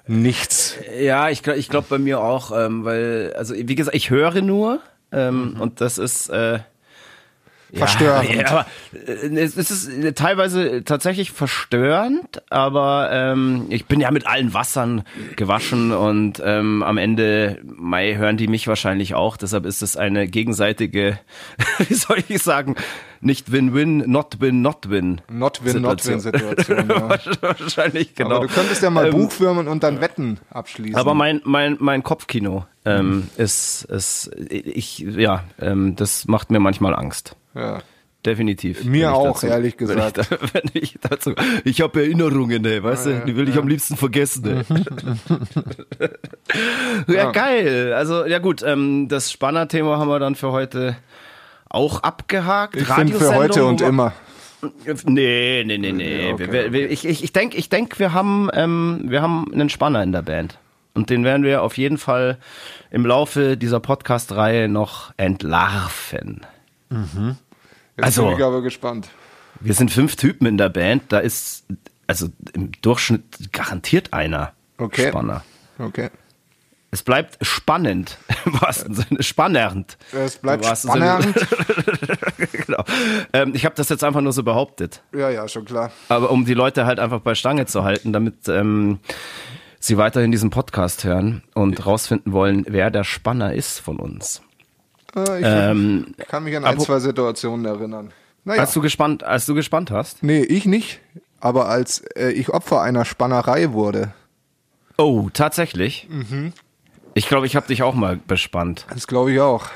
nichts. Ja, ich, ich glaube bei mir auch, ähm, weil, also wie gesagt, ich höre nur ähm, und das ist, äh, verstörend. Ja, aber äh, es ist teilweise tatsächlich verstörend, aber ähm, ich bin ja mit allen Wassern gewaschen und ähm, am Ende Mai hören die mich wahrscheinlich auch. Deshalb ist es eine gegenseitige, wie soll ich sagen, nicht Win-Win, not Win, not Win. Not Win, not Win Situation. Ja. wahrscheinlich genau. Aber du könntest ja mal ähm, Buchfirmen und dann Wetten abschließen. Aber mein mein mein Kopfkino ähm, ist ist ich ja ähm, das macht mir manchmal Angst. Ja. Definitiv. Mir auch, dazu, ehrlich gesagt. Wenn ich, wenn ich dazu, ich habe Erinnerungen, ey, weißt ja, du, die will ja. ich am liebsten vergessen. Ey. ja, ja, geil. Also, ja gut, ähm, das Spanner-Thema haben wir dann für heute auch abgehakt. Ich finde für heute und immer. Nee, nee, nee, nee. Okay, wir, wir, ich ich, ich denke, ich denk, wir, haben, ähm, wir haben einen Spanner in der Band. Und den werden wir auf jeden Fall im Laufe dieser Podcast-Reihe noch entlarven. Mhm. Jetzt also, bin ich aber gespannt. Wir sind fünf Typen in der Band. Da ist also im Durchschnitt garantiert einer okay. Spanner. Okay. Es bleibt spannend, im wahrsten Sinne, spannend. Es bleibt spannend. genau. Ähm, ich habe das jetzt einfach nur so behauptet. Ja, ja, schon klar. Aber um die Leute halt einfach bei Stange zu halten, damit ähm, sie weiterhin diesen Podcast hören und rausfinden wollen, wer der Spanner ist von uns. Äh, ich ähm, kann mich an ein, zwei Situationen erinnern. Naja. Als du gespannt, als du gespannt hast? Nee, ich nicht. Aber als äh, ich Opfer einer Spannerei wurde. Oh, tatsächlich? Mhm. Ich glaube, ich habe dich auch mal bespannt. Das glaube ich auch.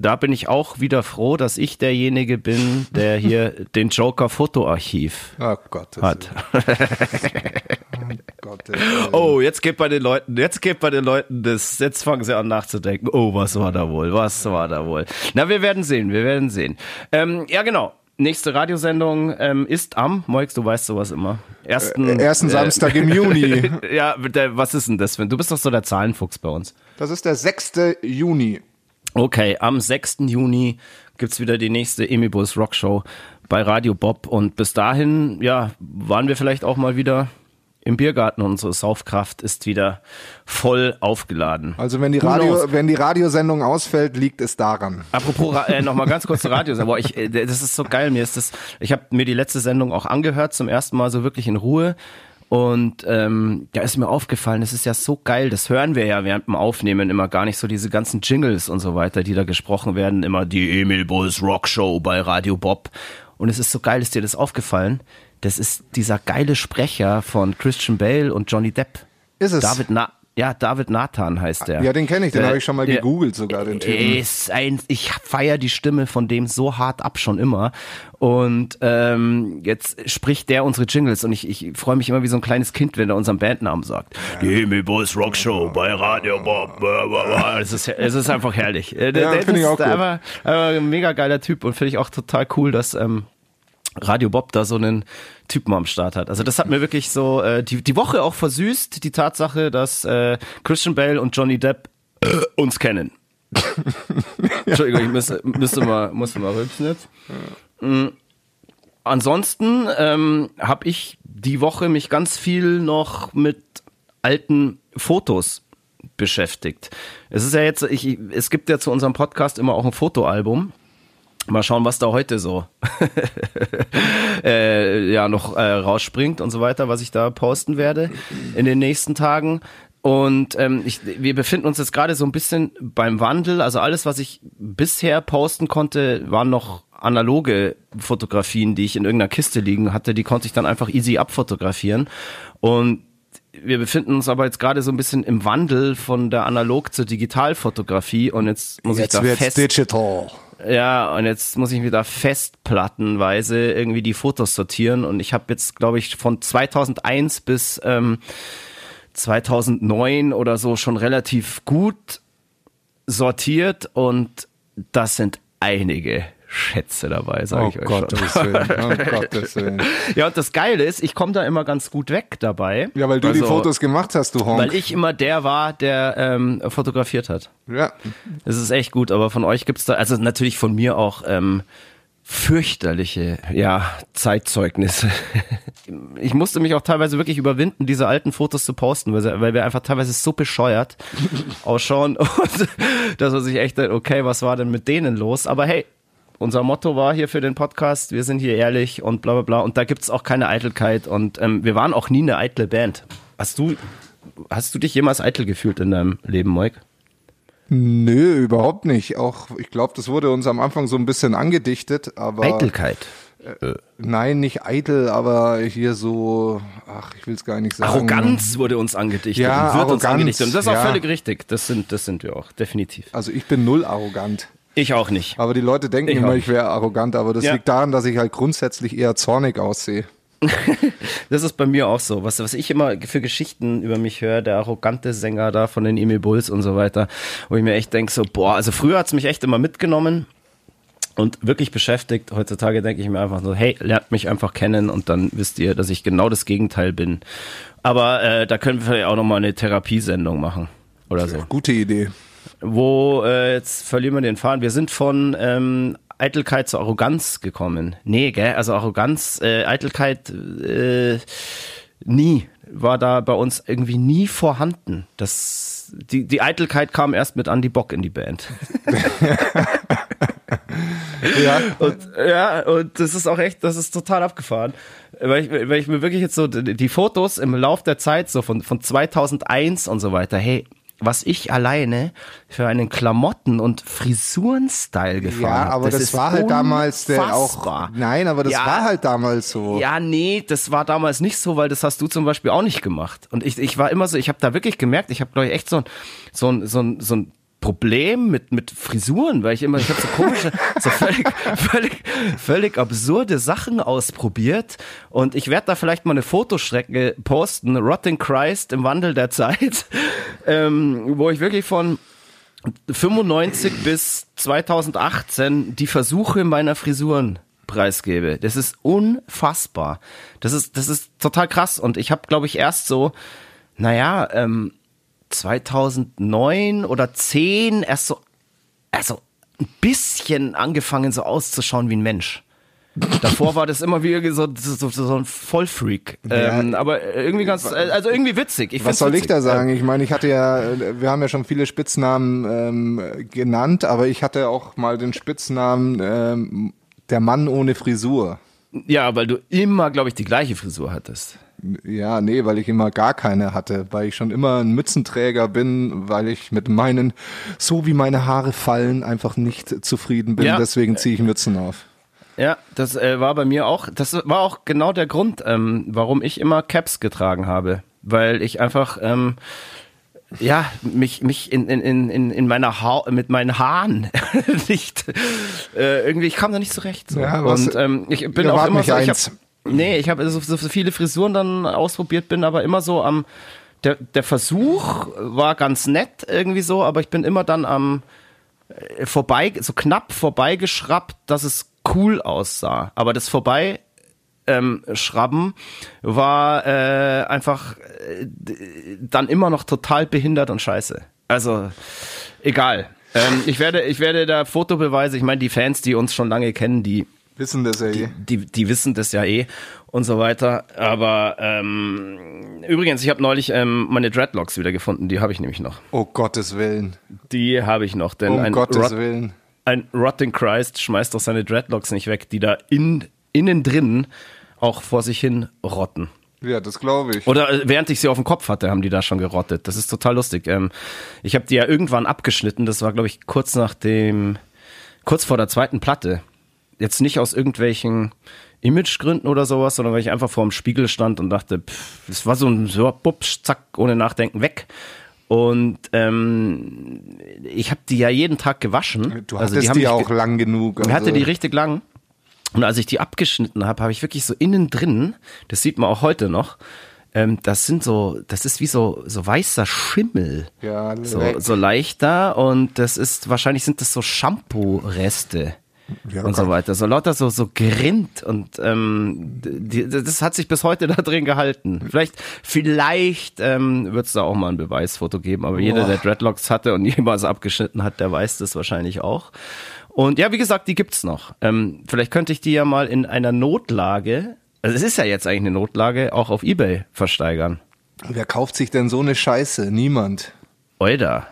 Da bin ich auch wieder froh, dass ich derjenige bin, der hier den Joker Fotoarchiv oh Gott, hat. oh, jetzt geht bei den Leuten, jetzt geht bei den Leuten das, jetzt fangen sie an nachzudenken. Oh, was war da wohl? Was war da wohl? Na, wir werden sehen, wir werden sehen. Ähm, ja, genau. Nächste Radiosendung ähm, ist am, Moix, du weißt sowas immer. Ersten, äh, ersten Samstag im Juni. ja, der, was ist denn das? Du bist doch so der Zahlenfuchs bei uns. Das ist der 6. Juni. Okay, am 6. Juni gibt's wieder die nächste Emibus Rockshow bei Radio Bob und bis dahin, ja, waren wir vielleicht auch mal wieder im Biergarten. Unsere Saufkraft ist wieder voll aufgeladen. Also wenn die Radio, wenn die Radiosendung ausfällt, liegt es daran. Apropos äh, noch mal ganz kurz zur Radiosendung. Boah, ich, äh, das ist so geil. Mir ist das. Ich habe mir die letzte Sendung auch angehört, zum ersten Mal so wirklich in Ruhe. Und ähm, da ist mir aufgefallen, es ist ja so geil, das hören wir ja während dem Aufnehmen immer gar nicht so, diese ganzen Jingles und so weiter, die da gesprochen werden, immer die Emil Bulls Rock Show bei Radio Bob. Und es ist so geil, ist dir das aufgefallen? Das ist dieser geile Sprecher von Christian Bale und Johnny Depp. Ist es? David Na ja, David Nathan heißt der. Ja, den kenne ich, den habe ich schon mal gegoogelt sogar, den Typen. Ist ein, ich feiere die Stimme von dem so hart ab schon immer. Und ähm, jetzt spricht der unsere Jingles und ich, ich freue mich immer wie so ein kleines Kind, wenn er unseren Bandnamen sagt. Ja. Die Himmel Boys Rock Show bei Radio Bob. Es ist, es ist einfach herrlich. Ja, finde ich auch gut. Aber, aber ein mega geiler Typ und finde ich auch total cool, dass ähm, Radio Bob da so einen Typen am Start hat. Also das hat mir wirklich so äh, die, die Woche auch versüßt, die Tatsache, dass äh, Christian Bale und Johnny Depp äh, uns kennen. Entschuldigung, ich müsste, müsste mal, musste mal rülpsen jetzt. Mhm. Ansonsten ähm, habe ich die Woche mich ganz viel noch mit alten Fotos beschäftigt. Es ist ja jetzt, ich, es gibt ja zu unserem Podcast immer auch ein Fotoalbum. Mal schauen, was da heute so äh, ja noch äh, rausspringt und so weiter, was ich da posten werde in den nächsten Tagen. Und ähm, ich, wir befinden uns jetzt gerade so ein bisschen beim Wandel. Also alles, was ich bisher posten konnte, waren noch analoge Fotografien, die ich in irgendeiner Kiste liegen hatte. Die konnte ich dann einfach easy abfotografieren. Und wir befinden uns aber jetzt gerade so ein bisschen im Wandel von der Analog zur Digitalfotografie und jetzt muss jetzt ich da fest digital. Ja, und jetzt muss ich wieder festplattenweise irgendwie die Fotos sortieren. Und ich habe jetzt, glaube ich, von 2001 bis ähm, 2009 oder so schon relativ gut sortiert. Und das sind einige Schätze dabei, sage oh ich euch Gottes schon. Willen, oh Gottes Willen. Ja, und das Geile ist, ich komme da immer ganz gut weg dabei. Ja, weil du also, die Fotos gemacht hast, du Honk. Weil ich immer der war, der ähm, fotografiert hat. Ja. Das ist echt gut, aber von euch gibt's da, also natürlich von mir auch ähm, fürchterliche, ja, Zeitzeugnisse. Ich musste mich auch teilweise wirklich überwinden, diese alten Fotos zu posten, weil, weil wir einfach teilweise so bescheuert ausschauen und dass man sich echt denkt, okay, was war denn mit denen los? Aber hey, unser Motto war hier für den Podcast, wir sind hier ehrlich und bla bla bla. Und da gibt's auch keine Eitelkeit. Und ähm, wir waren auch nie eine eitle Band. Hast du, hast du dich jemals eitel gefühlt in deinem Leben, Moik? Nö, überhaupt nicht. Auch, ich glaube, das wurde uns am Anfang so ein bisschen angedichtet, aber. Eitelkeit. Äh, nein, nicht eitel, aber hier so, ach, ich will es gar nicht sagen. Arroganz wurde uns angedichtet. Ja, und wird Arroganz, uns angedichtet. Und das ist auch ja. völlig richtig. Das sind, das sind wir auch, definitiv. Also ich bin null arrogant. Ich auch nicht. Aber die Leute denken Ich immer, ich wäre arrogant, aber das Ja. liegt daran, dass ich halt grundsätzlich eher zornig aussehe. Das ist bei mir auch so. Was, was ich immer für Geschichten über mich höre, der arrogante Sänger da von den Emil Bulls und so weiter, wo ich mir echt denke, so, boah, also früher hat's mich echt immer mitgenommen und wirklich beschäftigt. Heutzutage denke ich mir einfach so, hey, lernt mich einfach kennen und dann wisst ihr, dass ich genau das Gegenteil bin. Aber äh, da können wir vielleicht auch nochmal eine Therapiesendung machen oder so. Gute Idee. Wo, äh, jetzt verlieren wir den Faden. Wir sind von ähm, Eitelkeit zur Arroganz gekommen. Nee, gell? Also Arroganz, äh, Eitelkeit, äh, nie. War da bei uns irgendwie nie vorhanden. Das, die, die Eitelkeit kam erst mit Andy Bock in die Band. Ja, Und, ja, und das ist auch echt, das ist total abgefahren. Weil ich, weil ich mir wirklich jetzt so die die Fotos im Lauf der Zeit, so von, von 2001 und so weiter, hey, was ich alleine für einen Klamotten- und Frisurenstyle gefahren ja habe. aber das, ist war halt damals der unfassbar. auch. Nein, aber das Ja. war halt damals so. Ja, nee, das war damals nicht so, weil das hast du zum Beispiel auch nicht gemacht. Und ich, ich war immer so, ich habe da wirklich gemerkt, ich habe glaube ich echt so ein, so ein, so ein, so ein Problem mit, mit Frisuren, weil ich immer, ich habe so komische, so völlig, völlig, völlig absurde Sachen ausprobiert. Und ich werde da vielleicht mal eine Fotostrecke posten, Rotting Christ im Wandel der Zeit, ähm, wo ich wirklich von 95 bis 2018 die Versuche meiner Frisuren preisgebe. Das ist unfassbar. Das ist, das ist total krass. Und ich habe, glaube ich, erst so, naja, ähm, 2009 oder 10 erst so, also ein bisschen angefangen so auszuschauen wie ein Mensch. Davor war das immer wie so, so, so ein Vollfreak. Ja. Ähm, aber irgendwie ganz, also irgendwie witzig. Ich Was soll ich witzig. da sagen? Ich meine, ich hatte ja, wir haben ja schon viele Spitznamen ähm, genannt, aber ich hatte auch mal den Spitznamen ähm, der Mann ohne Frisur. Ja, weil du immer, glaube ich, die gleiche Frisur hattest. Ja, nee, weil ich immer gar keine hatte, weil ich schon immer ein Mützenträger bin, weil ich mit meinen, so wie meine Haare fallen, einfach nicht zufrieden bin. Ja. Deswegen ziehe ich Mützen auf. Ja, das äh, war bei mir auch, das war auch genau der Grund, ähm, warum ich immer Caps getragen habe. Weil ich einfach, ähm, ja, mich, mich in, in, in, in in meiner ha mit meinen Haaren nicht, äh, irgendwie, ich kam da nicht zurecht. So. Ja, was- Und ähm, ich bin auch immer so, ich hab, eins. Nee, ich habe so, so viele Frisuren dann ausprobiert, bin aber immer so am, der, der Versuch war ganz nett irgendwie so, aber ich bin immer dann am, äh, vorbei, so knapp vorbeigeschraubt, dass es cool aussah. Aber das vorbei ähm, Schrabben war äh, einfach äh, dann immer noch total behindert und scheiße. Also egal. Ähm, ich werde, ich werde da Fotobeweise. Ich meine, die Fans, die uns schon lange kennen, die Wissen das ja eh. die, die wissen das ja eh und so weiter. Aber ähm, übrigens, ich habe neulich ähm, meine Dreadlocks wieder gefunden. Die habe ich nämlich noch. Oh Gottes Willen. Die habe ich noch, denn Um ein, Gottes Rot, Willen. ein Rotting Christ schmeißt doch seine Dreadlocks nicht weg, die da in, innen drin auch vor sich hin rotten. Ja, das glaube ich. Oder äh, während ich sie auf dem Kopf hatte, haben die da schon gerottet. Das ist total lustig. Ähm, ich habe die ja irgendwann abgeschnitten. Das war, glaube ich, kurz nach dem, kurz vor der zweiten Platte. Jetzt nicht aus irgendwelchen Imagegründen oder sowas, sondern weil ich einfach vor dem Spiegel stand und dachte, pff, es war so ein so, bupsch, zack, ohne Nachdenken weg. Und ähm, ich habe die ja jeden Tag gewaschen. Du Also hattest haben die, mich ge- auch lang genug. ich hatte also- die richtig lang. Und als ich die abgeschnitten habe, habe ich wirklich so innen drin, das sieht man auch heute noch, ähm, das sind so, das ist wie so, so weißer Schimmel. Ja, so, so leichter und das ist, wahrscheinlich sind das so Shampoo-Reste. Ja, und so weiter. So lauter so, so gerinnt und ähm, die, das hat sich bis heute da drin gehalten. Vielleicht, vielleicht ähm, wird es da auch mal ein Beweisfoto geben, aber jeder, Boah. der Dreadlocks hatte und jemals abgeschnitten hat, der weiß das wahrscheinlich auch. Und ja, wie gesagt, die gibt's noch. Ähm, vielleicht könnte ich die ja mal in einer Notlage, also es ist ja jetzt eigentlich eine Notlage, auch auf Ebay versteigern. Wer kauft sich denn so eine Scheiße? Niemand. Oida.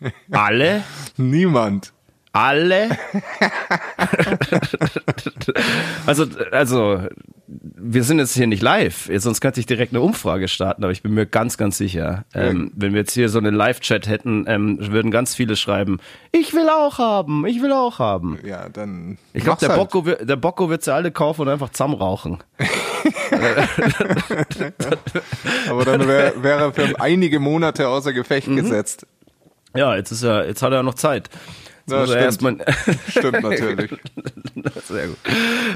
Alle? Niemand. Alle. also, also, wir sind jetzt hier nicht live, sonst könnte ich direkt eine Umfrage starten, aber ich bin mir ganz, ganz sicher, ähm, wenn wir jetzt hier so einen Live-Chat hätten, ähm, würden ganz viele schreiben, ich will auch haben, ich will auch haben. Ja, dann. Ich glaube, der, halt. Bocco, der Bocco wird sie alle kaufen und einfach zusammen rauchen. Aber dann wäre wär er für einige Monate außer Gefecht Mhm. gesetzt. Ja, jetzt ist er, jetzt hat er noch Zeit. Muss er stimmt. erstmal. Stimmt natürlich. Sehr gut.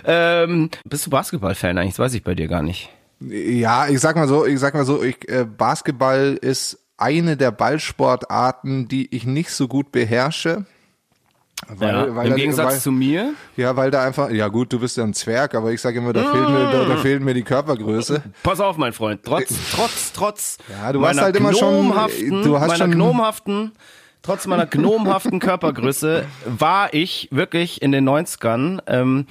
Ähm, bist du Basketball-Fan eigentlich? Das weiß ich bei dir gar nicht. Ja, ich sag mal so, ich sag mal so, ich, äh, Basketball ist eine der Ballsportarten, die ich nicht so gut beherrsche. Weil, ja, weil Im da- Gegensatz weil, zu mir. Ja, weil da einfach, ja gut, du bist ja ein Zwerg, aber ich sage immer, da, fehlt mir, da, da Mm. fehlt mir die Körpergröße. Pass auf, mein Freund. Trotz, trotz, trotz Ja, du meiner halt immer schon- du hast schon- gnomhaften, trotz meiner gnomhaften Körpergröße war ich wirklich in den 90ern ähm,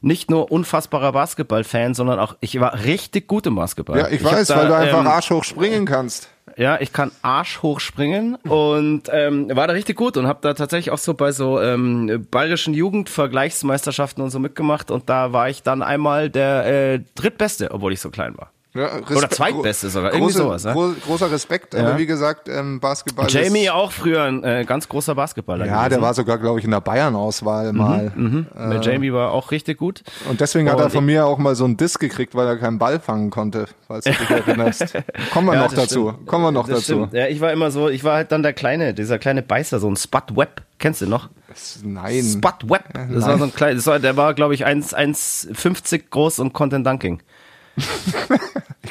nicht nur unfassbarer Basketball-Fan, sondern auch, ich war richtig gut im Basketball. Ja, ich, hab weiß, da, weil du einfach ähm, arschhoch springen kannst. Ja, ich kann Arsch hochspringen und ähm, war da richtig gut und habe da tatsächlich auch so bei so ähm, bayerischen Jugendvergleichsmeisterschaften und so mitgemacht und da war ich dann einmal der äh, drittbeste, obwohl ich so klein war. Ja, Oder zweitbeste sogar, irgendwie große, sowas, ja? gro großer Respekt, aber wie gesagt, ähm, Basketball Jamie auch früher ein äh, ganz großer Basketballer. Ja, der gewesen. war sogar, glaube ich, in der Bayern-Auswahl mal. Der Jamie war auch richtig gut. Und deswegen hat er Und von mir auch mal so einen Diss gekriegt, weil er keinen Ball fangen konnte, falls du dich erinnerst. Kommen wir Ja, noch dazu. stimmt. Kommen wir noch Das dazu. stimmt. Ja, ich war immer so, ich war halt dann der kleine, dieser kleine Beißer, so ein Spud Web. Kennst du noch? Nein. Spud Web. Das war so ein kleiner, der war, glaube ich, 1, 1,50 groß und konnte ein Dunking.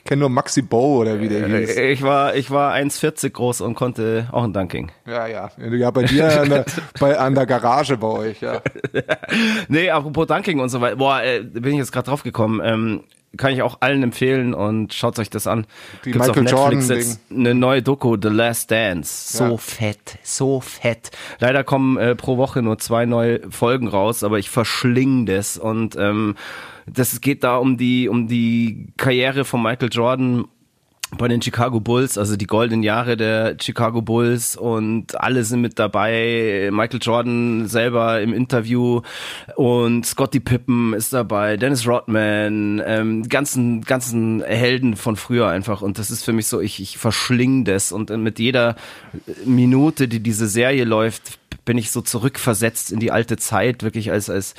Ich kenne nur Maxi Bow oder wie der hieß. Ich war, ich war 1,40 groß und konnte auch ein Dunking. Ja, ja. Ja, bei dir an der, bei, an der Garage bei euch, ja. Nee, apropos Dunking und so weiter. Boah, äh, bin ich jetzt gerade drauf gekommen. Ähm, kann ich auch allen empfehlen und schaut euch das an. Die Gibt's Michael auf Netflix Jordan jetzt eine neue Doku, The Last Dance. So Ja. fett, so fett. Leider kommen äh, pro Woche nur zwei neue Folgen raus, aber ich verschling das und ähm, das geht da um die um die Karriere von Michael Jordan bei den Chicago Bulls, also die goldenen Jahre der Chicago Bulls und alle sind mit dabei. Michael Jordan selber im Interview und Scottie Pippen ist dabei, Dennis Rodman, ähm, ganzen ganzen Helden von früher einfach. Und das ist für mich so, ich ich verschling das und mit jeder Minute, die diese Serie läuft, bin ich so zurückversetzt in die alte Zeit, wirklich als als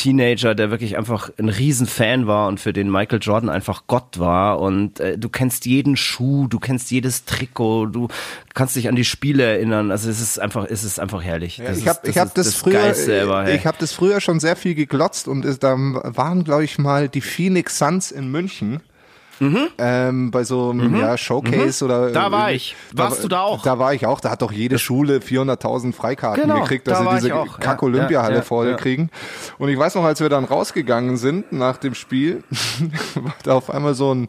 Teenager, der wirklich einfach ein Riesenfan war und für den Michael Jordan einfach Gott war. Und äh, du kennst jeden Schuh, du kennst jedes Trikot, du kannst dich an die Spiele erinnern. Also es ist einfach, es ist einfach herrlich. Ja, Das ich habe ich hab ist das, früher, ever, hey. ich habe das früher schon sehr viel geglotzt und es, da waren, glaube ich, mal die Phoenix Suns in München. Ähm, bei so einem ja, Showcase oder Mhm. Da war ich. Warst du da auch? Da war ich auch. Da hat doch jede Schule 400.000 Freikarten Genau, gekriegt, da dass sie war diese. Ja, Kack-Olympiahalle ja, ja, voll ja. kriegen. Und ich weiß noch, als wir dann rausgegangen sind nach dem Spiel, war da auf einmal so ein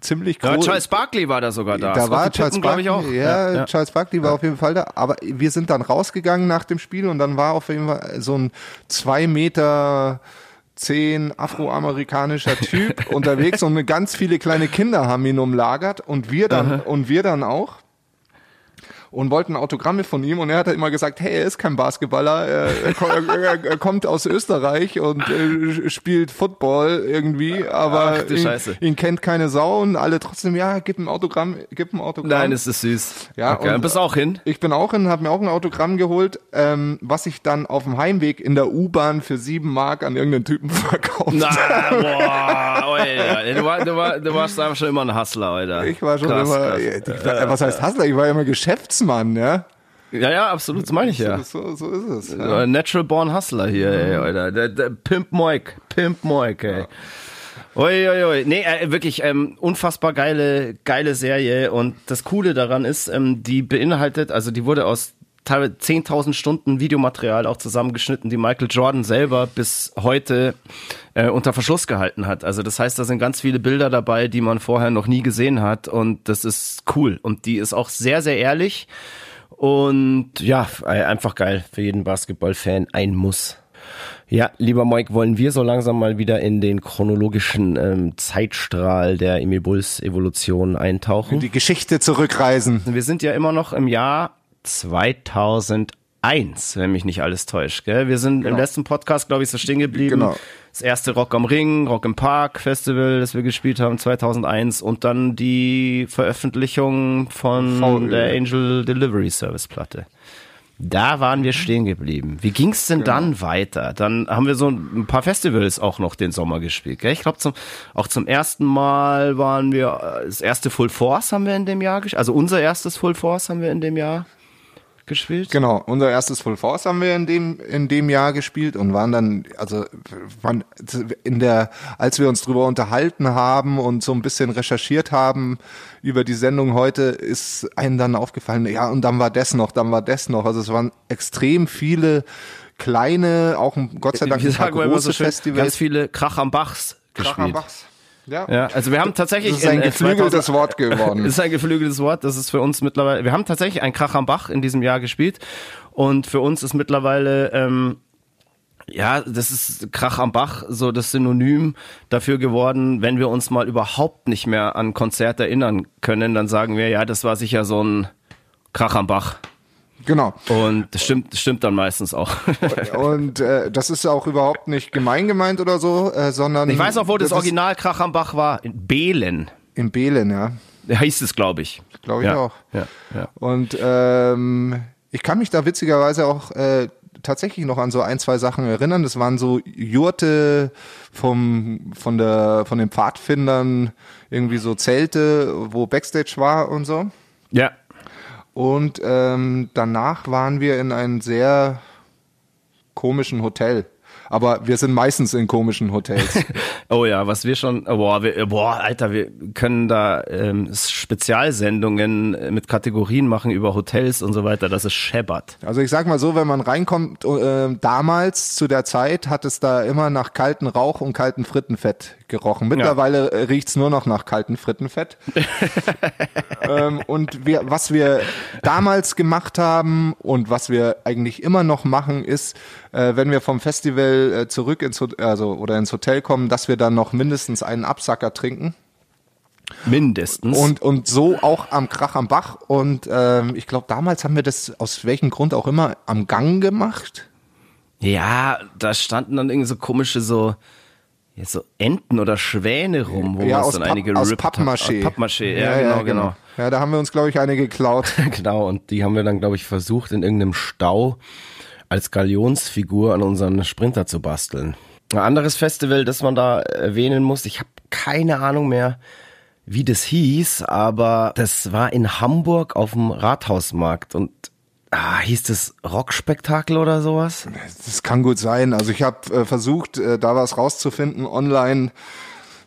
ziemlich ja, groß. Charles Barkley war da sogar da. Da Scottie war Charles Barkley, ich auch. Ja, Charles Barkley war auf jeden Fall da. Aber wir sind dann rausgegangen nach dem Spiel und dann war auf jeden Fall so ein zwei Meter zehn afroamerikanischer Typ unterwegs und ganz viele kleine Kinder haben ihn umlagert und wir dann und wir dann auch und wollten Autogramme von ihm und er hat halt immer gesagt, hey, er ist kein Basketballer, er, er, er, kommt aus Österreich und äh, spielt Football irgendwie, aber Ach, ihn, ihn kennt keine Sau und alle trotzdem, ja, gib ein Autogramm, gib ein Autogramm. Nein, es ist süß. Ja, okay. und- bist auch hin? Ich bin auch hin, habe mir auch ein Autogramm geholt, ähm, was ich dann auf dem Heimweg in der U-Bahn für sieben Mark an irgendeinen Typen verkauft Na, boah, Alter. Du, war, du, war, du warst einfach schon immer ein Hustler, Alter. Ich war schon Krass, immer, krass. ich war, was heißt Hustler? Ich war immer Geschäftsmann, ja. Ja, ja, absolut, das meine ich ja. So, so ist es. Ja. Natural Born Hustler hier, ey, Alter. Der, der Pimp Moik. Pimp Moik, ey. Ui, ui, ui. Nee, äh, wirklich ähm, unfassbar geile, geile Serie. Und das Coole daran ist, ähm, die beinhaltet, also die wurde aus teilweise 10.000 Stunden Videomaterial auch zusammengeschnitten, die Michael Jordan selber bis heute äh, unter Verschluss gehalten hat. Also das heißt, da sind ganz viele Bilder dabei, die man vorher noch nie gesehen hat. Und das ist cool. Und die ist auch sehr, sehr ehrlich. Und ja, äh, einfach geil für jeden Basketball-Fan. Ein Muss. Ja, lieber Mike, wollen wir so langsam mal wieder in den chronologischen ähm, Zeitstrahl der Emil Bulls Evolution eintauchen? Die Geschichte zurückreisen. Wir sind ja immer noch im Jahr 2001. 2001, wenn mich nicht alles täuscht. Gell? Wir sind Genau. im letzten Podcast, glaube ich, so stehen geblieben. Genau. Das erste Rock am Ring, Rock im Park Festival, das wir gespielt haben 2001 und dann die Veröffentlichung von VÖ. der Angel Delivery Service Platte. Da waren wir stehen geblieben. Wie ging's denn Genau. dann weiter? Dann haben wir so ein paar Festivals auch noch den Sommer gespielt. Gell? Ich glaube, zum, auch zum ersten Mal waren wir, äh, das erste Full Force haben wir in dem Jahr gespielt. Also unser erstes Full Force haben wir in dem Jahr gespielt. Genau, unser erstes Full Force haben wir in dem in dem Jahr gespielt und waren dann also waren in der als wir uns drüber unterhalten haben und so ein bisschen recherchiert haben über die Sendung heute ist einem dann aufgefallen, ja, und dann war das noch, dann war das noch. Also es waren extrem viele kleine, auch Gott sei Dank ein paar große so schön, ganz Festivals. viele Krach am Bachs gespielt. Krach-am-Bachs. Ja. Ja, also wir haben tatsächlich Das ist ein in, äh, geflügeltes 2000 Wort geworden. Ist ein geflügeltes Wort. Das ist für uns mittlerweile. Wir haben tatsächlich ein Krach am Bach in diesem Jahr gespielt und für uns ist mittlerweile ähm, ja, das ist Krach am Bach so das Synonym dafür geworden, wenn wir uns mal überhaupt nicht mehr an Konzert erinnern können, dann sagen wir, ja, das war sicher so ein Krach am Bach. Genau. Und das stimmt, das stimmt dann meistens auch. Und äh, das ist auch überhaupt nicht gemein gemeint oder so, äh, sondern Ich weiß auch, wo das ist Original Krach am Bach war. In Behlen. in Behlen, ja. Heißt es, glaube ich. Glaube ich ja, auch. Ja, ja. Und ähm, ich kann mich da witzigerweise auch äh, tatsächlich noch an so ein, zwei Sachen erinnern. Das waren so Jurte vom, von, der, von den Pfadfindern, irgendwie so Zelte, wo Backstage war und so. Ja. Und ähm, danach waren wir in einem sehr komischen Hotel. Aber wir sind meistens in komischen Hotels. Oh ja, was wir schon, boah, wir, boah, Alter, wir können da ähm, Spezialsendungen äh, mit Kategorien machen über Hotels und so weiter, das ist scheppert. Also ich sag mal so, wenn man reinkommt, äh, damals zu der Zeit hat es da immer nach kalten Rauch und kalten Frittenfett gerochen. Mittlerweile ja. riecht's nur noch nach kalten Frittenfett. ähm, und wir, was wir damals gemacht haben und was wir eigentlich immer noch machen, ist, äh, wenn wir vom Festival äh, zurück ins also oder ins Hotel kommen, dass wir dann noch mindestens einen Absacker trinken. Mindestens. Und, und so auch am Krach am Bach. Und ähm, ich glaube, damals haben wir das aus welchem Grund auch immer am Gang gemacht. Ja, da standen dann irgendwie so komische so, ja, so Enten oder Schwäne rum, wo ja, man aus, dann Papp, einige aus. Pappmaché. Aus Pappmaché, ja, ja, genau, genau. Ja, da haben wir uns, glaube ich, eine geklaut. genau, und die haben wir dann, glaube ich, versucht, in irgendeinem Stau als Galionsfigur an unseren Sprinter zu basteln. Ein anderes Festival, das man da erwähnen muss, ich habe keine Ahnung mehr, wie das hieß, aber das war in Hamburg auf dem Rathausmarkt und ah, hieß das Rockspektakel oder sowas? Das kann gut sein. Also ich habe äh, versucht, äh, da was rauszufinden online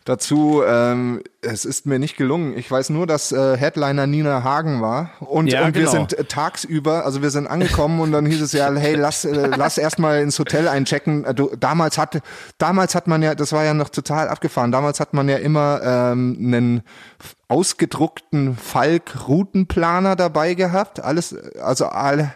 dazu. Ähm, es ist mir nicht gelungen. Ich weiß nur, dass äh, Headliner Nina Hagen war und, Ja, und wir genau. sind äh, tagsüber, also wir sind angekommen und dann hieß es ja, hey, lass äh, lass erstmal ins Hotel einchecken. Äh, Du, damals hatte damals hat man ja, das war ja noch total abgefahren. Damals hat man ja immer ähm, einen ausgedruckten Falk Routenplaner dabei gehabt. Alles also alle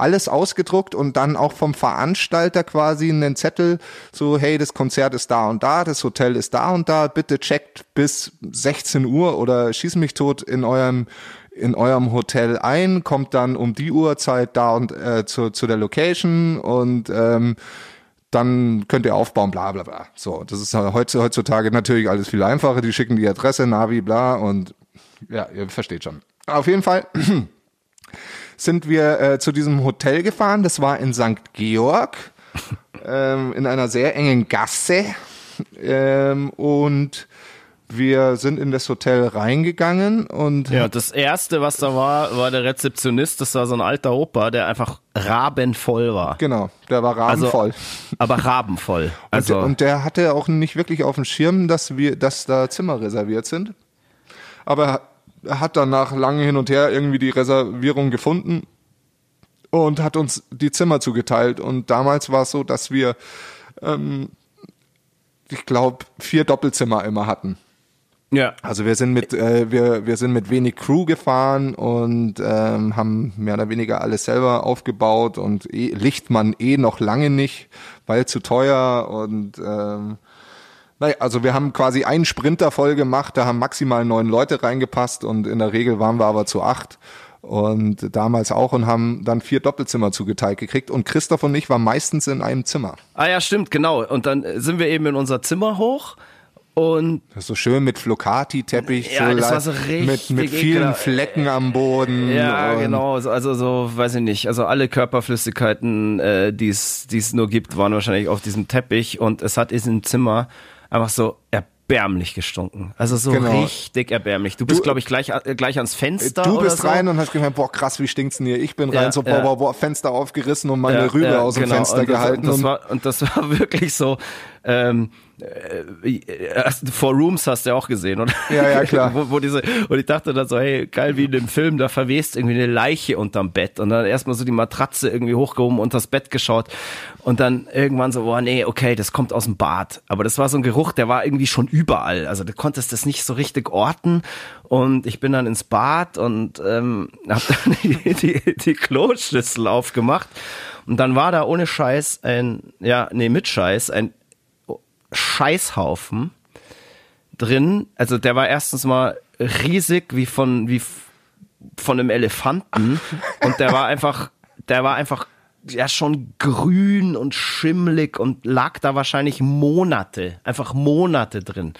alles ausgedruckt und dann auch vom Veranstalter quasi einen Zettel, so hey, das Konzert ist da und da, das Hotel ist da und da, bitte checkt bis 16 Uhr oder schieß mich tot in eurem in eurem Hotel ein, kommt dann um die Uhrzeit da und äh, zu, zu der Location und ähm, dann könnt ihr aufbauen, bla bla bla. So, das ist heutzutage natürlich alles viel einfacher. Die schicken die Adresse, Navi, bla und ja, ihr versteht schon. Auf jeden Fall sind wir äh, zu diesem Hotel gefahren. Das war in St. Georg, ähm, in einer sehr engen Gasse. Ähm, und wir sind in das Hotel reingegangen und Ja, das erste, was da war, war der Rezeptionist. Das war so ein alter Opa, der einfach rabenvoll war. genau, der war rabenvoll. Aber rabenvoll. Also, und, und der hatte auch nicht wirklich auf dem Schirm, dass wir, dass da Zimmer reserviert sind. Aber er hat dann nach langem Hin und Her irgendwie die Reservierung gefunden und hat uns die Zimmer zugeteilt. Und damals war es so, dass wir, ähm, ich glaube, vier Doppelzimmer immer hatten. ja. Also wir sind mit äh, wir wir sind mit wenig Crew gefahren und ähm, haben mehr oder weniger alles selber aufgebaut und eh, Lichtmann eh noch lange nicht, weil zu teuer und ähm, naja, also wir haben quasi einen Sprinter voll gemacht, da haben maximal neun Leute reingepasst und in der Regel waren wir aber zu acht und damals auch und haben dann vier Doppelzimmer zugeteilt gekriegt und Christoph und ich waren meistens in einem Zimmer. Ah ja, stimmt, genau. Und dann sind wir eben in unser Zimmer hoch und Das ist so schön mit Flocati-Teppich, Ja, so das war so mit, richtig mit vielen ekelhaft. Flecken am Boden. ja, genau, also, so, weiß ich nicht, also alle Körperflüssigkeiten, äh, die es die es nur gibt, waren wahrscheinlich auf diesem Teppich und es hat in diesem Zimmer einfach so erbärmlich gestunken. Also so Genau. richtig erbärmlich. Du bist, glaube ich, gleich, äh, gleich ans Fenster Du bist so. rein und hast gemerkt, boah, krass, wie stinkt's denn hier? Ich bin Ja, rein, so, boah, ja. boah, boah, Fenster aufgerissen und meine Rübe aus dem genau. Fenster und das, gehalten. Und das, war, und das war wirklich so, ähm, äh, Four Rooms hast du ja auch gesehen, oder? Ja, ja, klar. wo, wo diese, und ich dachte dann so, hey, geil, wie in dem Film, da verwest irgendwie eine Leiche unterm Bett und dann erstmal so die Matratze irgendwie hochgehoben, unters Bett geschaut und dann irgendwann so, boah, nee, okay, das kommt aus dem Bad. Aber das war so ein Geruch, der war irgendwie schon überall. Also du konntest das nicht so richtig orten und ich bin dann ins Bad und ähm, hab dann die, die, die Kloschüssel aufgemacht und dann war da ohne Scheiß ein, ja, nee, mit Scheiß, ein Scheißhaufen drin. Also der war erstens mal riesig wie von, wie von einem Elefanten. Und der war einfach, der war einfach ja schon grün und schimmelig und lag da wahrscheinlich Monate, einfach Monate drin.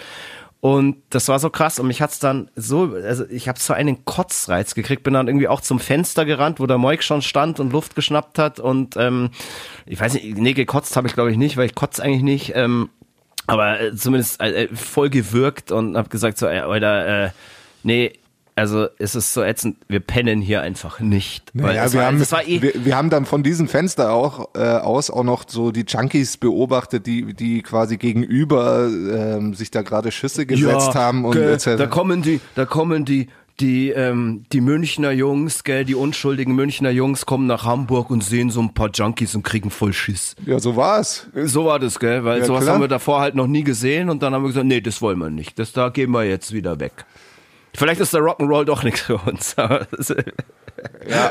Und das war so krass. Und mich hat's dann so, also ich habe so einen Kotzreiz gekriegt, bin dann irgendwie auch zum Fenster gerannt, wo der Moik schon stand und Luft geschnappt hat. Und ähm, ich weiß nicht, nee, gekotzt habe ich glaube ich nicht, weil ich kotze eigentlich nicht, ähm, aber äh, zumindest äh, äh, voll gewirkt und habe gesagt so, ey, Alter, äh, nee, also es ist so ätzend, wir pennen hier einfach nicht. Naja, wir, war, haben, eh, wir, wir haben dann von diesem Fenster auch äh, aus auch noch so die Junkies beobachtet, die die quasi gegenüber ähm, sich da gerade Schüsse gesetzt haben und da kommen die, da kommen die, die, ähm, die Münchner Jungs, gell, die unschuldigen Münchner Jungs kommen nach Hamburg und sehen so ein paar Junkies und kriegen voll Schiss. ja, so war's. So war das, gell, weil Ja, sowas klar. haben wir davor halt noch nie gesehen und dann haben wir gesagt, nee, das wollen wir nicht. Das da gehen wir jetzt wieder weg. Vielleicht ist der Rock'n'Roll doch nichts für uns. Ja,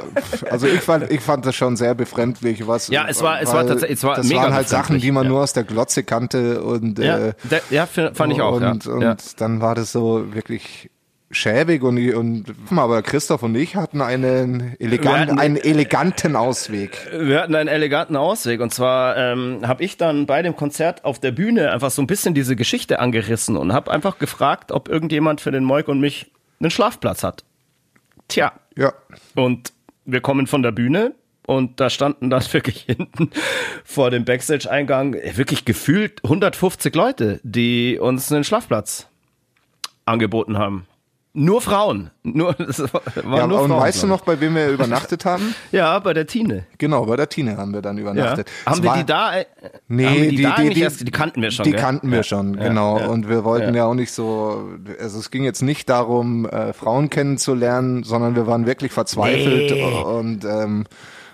also ich fand, ich fand das schon sehr befremdlich. Was, Ja, es war- es war tatsächlich- es war das mega waren halt Sachen, die man ja. nur aus der Glotze kannte und ja, äh, ja, fand ich auch. und, ja. und ja. dann war das so wirklich schäbig und, und aber Christoph und ich hatten einen, Wir elegant, hatten- einen eleganten Ausweg. Wir hatten einen eleganten Ausweg und zwar ähm, habe ich dann bei dem Konzert auf der Bühne einfach so ein bisschen diese Geschichte angerissen und habe einfach gefragt, ob irgendjemand für den Moik und mich einen Schlafplatz hat. Tja, Ja, und wir kommen von der Bühne und da standen dann wirklich hinten vor dem Backstage-Eingang wirklich gefühlt 150 Leute, die uns einen Schlafplatz angeboten haben. Nur Frauen. Nur, das war ja nur und Frauen. weißt du noch, bei wem wir übernachtet haben? Ja, bei der Tine. Genau, bei der Tine haben wir dann Ja. übernachtet. Haben Es wir die da? äh, Nee, haben die, die, da die, die, erst? Die kannten wir schon. Die gell? kannten wir Ja. schon, Ja, genau. ja. Und wir wollten Ja. ja. auch nicht so, also es ging jetzt nicht darum, äh, Frauen kennenzulernen, sondern wir waren wirklich verzweifelt Nee. und ähm,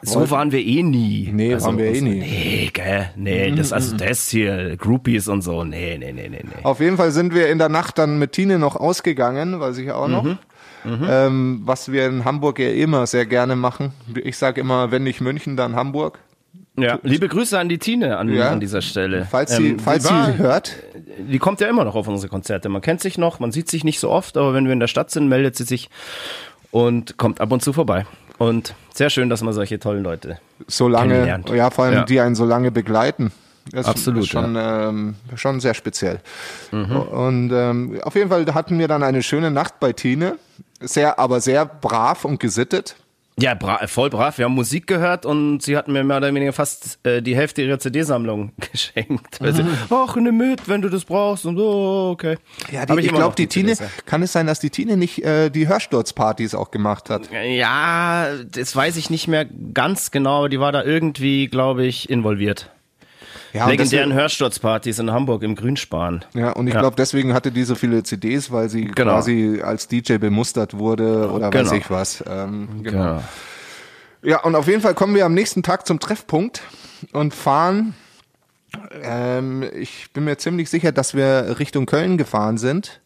So waren wir eh nie. Nee, waren wir eh nie. Nee, gell? Nee, das, also das hier, Groupies und so. Nee, nee, nee, nee, nee. Auf jeden Fall sind wir in der Nacht dann mit Tine noch ausgegangen, weiß ich auch noch. Mhm. Ähm, was wir in Hamburg ja immer sehr gerne machen. Ich sage immer, wenn nicht München, dann Hamburg. Ja, liebe Grüße an die Tine an, Ja. an dieser Stelle. Falls sie, Ähm, falls die war- sie hört. Die kommt ja immer noch auf unsere Konzerte. Man kennt sich noch, man sieht sich nicht so oft, aber wenn wir in der Stadt sind, meldet sie sich und kommt ab und zu vorbei. Und sehr schön, dass man solche tollen Leute. so lange, kennenlernt. ja, vor allem Ja. die einen so lange begleiten. Das Absolut, ist schon, ähm, schon sehr speziell. Und ähm, auf jeden Fall hatten wir dann eine schöne Nacht bei Tine. Sehr, aber sehr brav und gesittet. Ja, bra voll brav. Wir haben Musik gehört und sie hat mir mehr oder weniger fast äh, die Hälfte ihrer CD-Sammlung geschenkt. Weil sie, ach, nimm mit, wenn du das brauchst und so, okay. Ja, Hab die, ich immer glaube, die Tine, kann es sein, dass die Tine nicht äh, die Hörsturzpartys auch gemacht hat? Ja, das weiß ich nicht mehr ganz genau, aber die war da irgendwie, glaube ich, involviert. Ja, Legendären Hörsturzpartys in Hamburg im Grünspan. Ja, und ich Ja. glaube, deswegen hatte die so viele CDs, weil sie Genau. quasi als DJ bemustert wurde oder weiß Genau. ich was. Ähm, genau. Genau. Ja, und auf jeden Fall kommen wir am nächsten Tag zum Treffpunkt und fahren. Ähm, ich bin mir ziemlich sicher, dass wir Richtung Köln gefahren sind.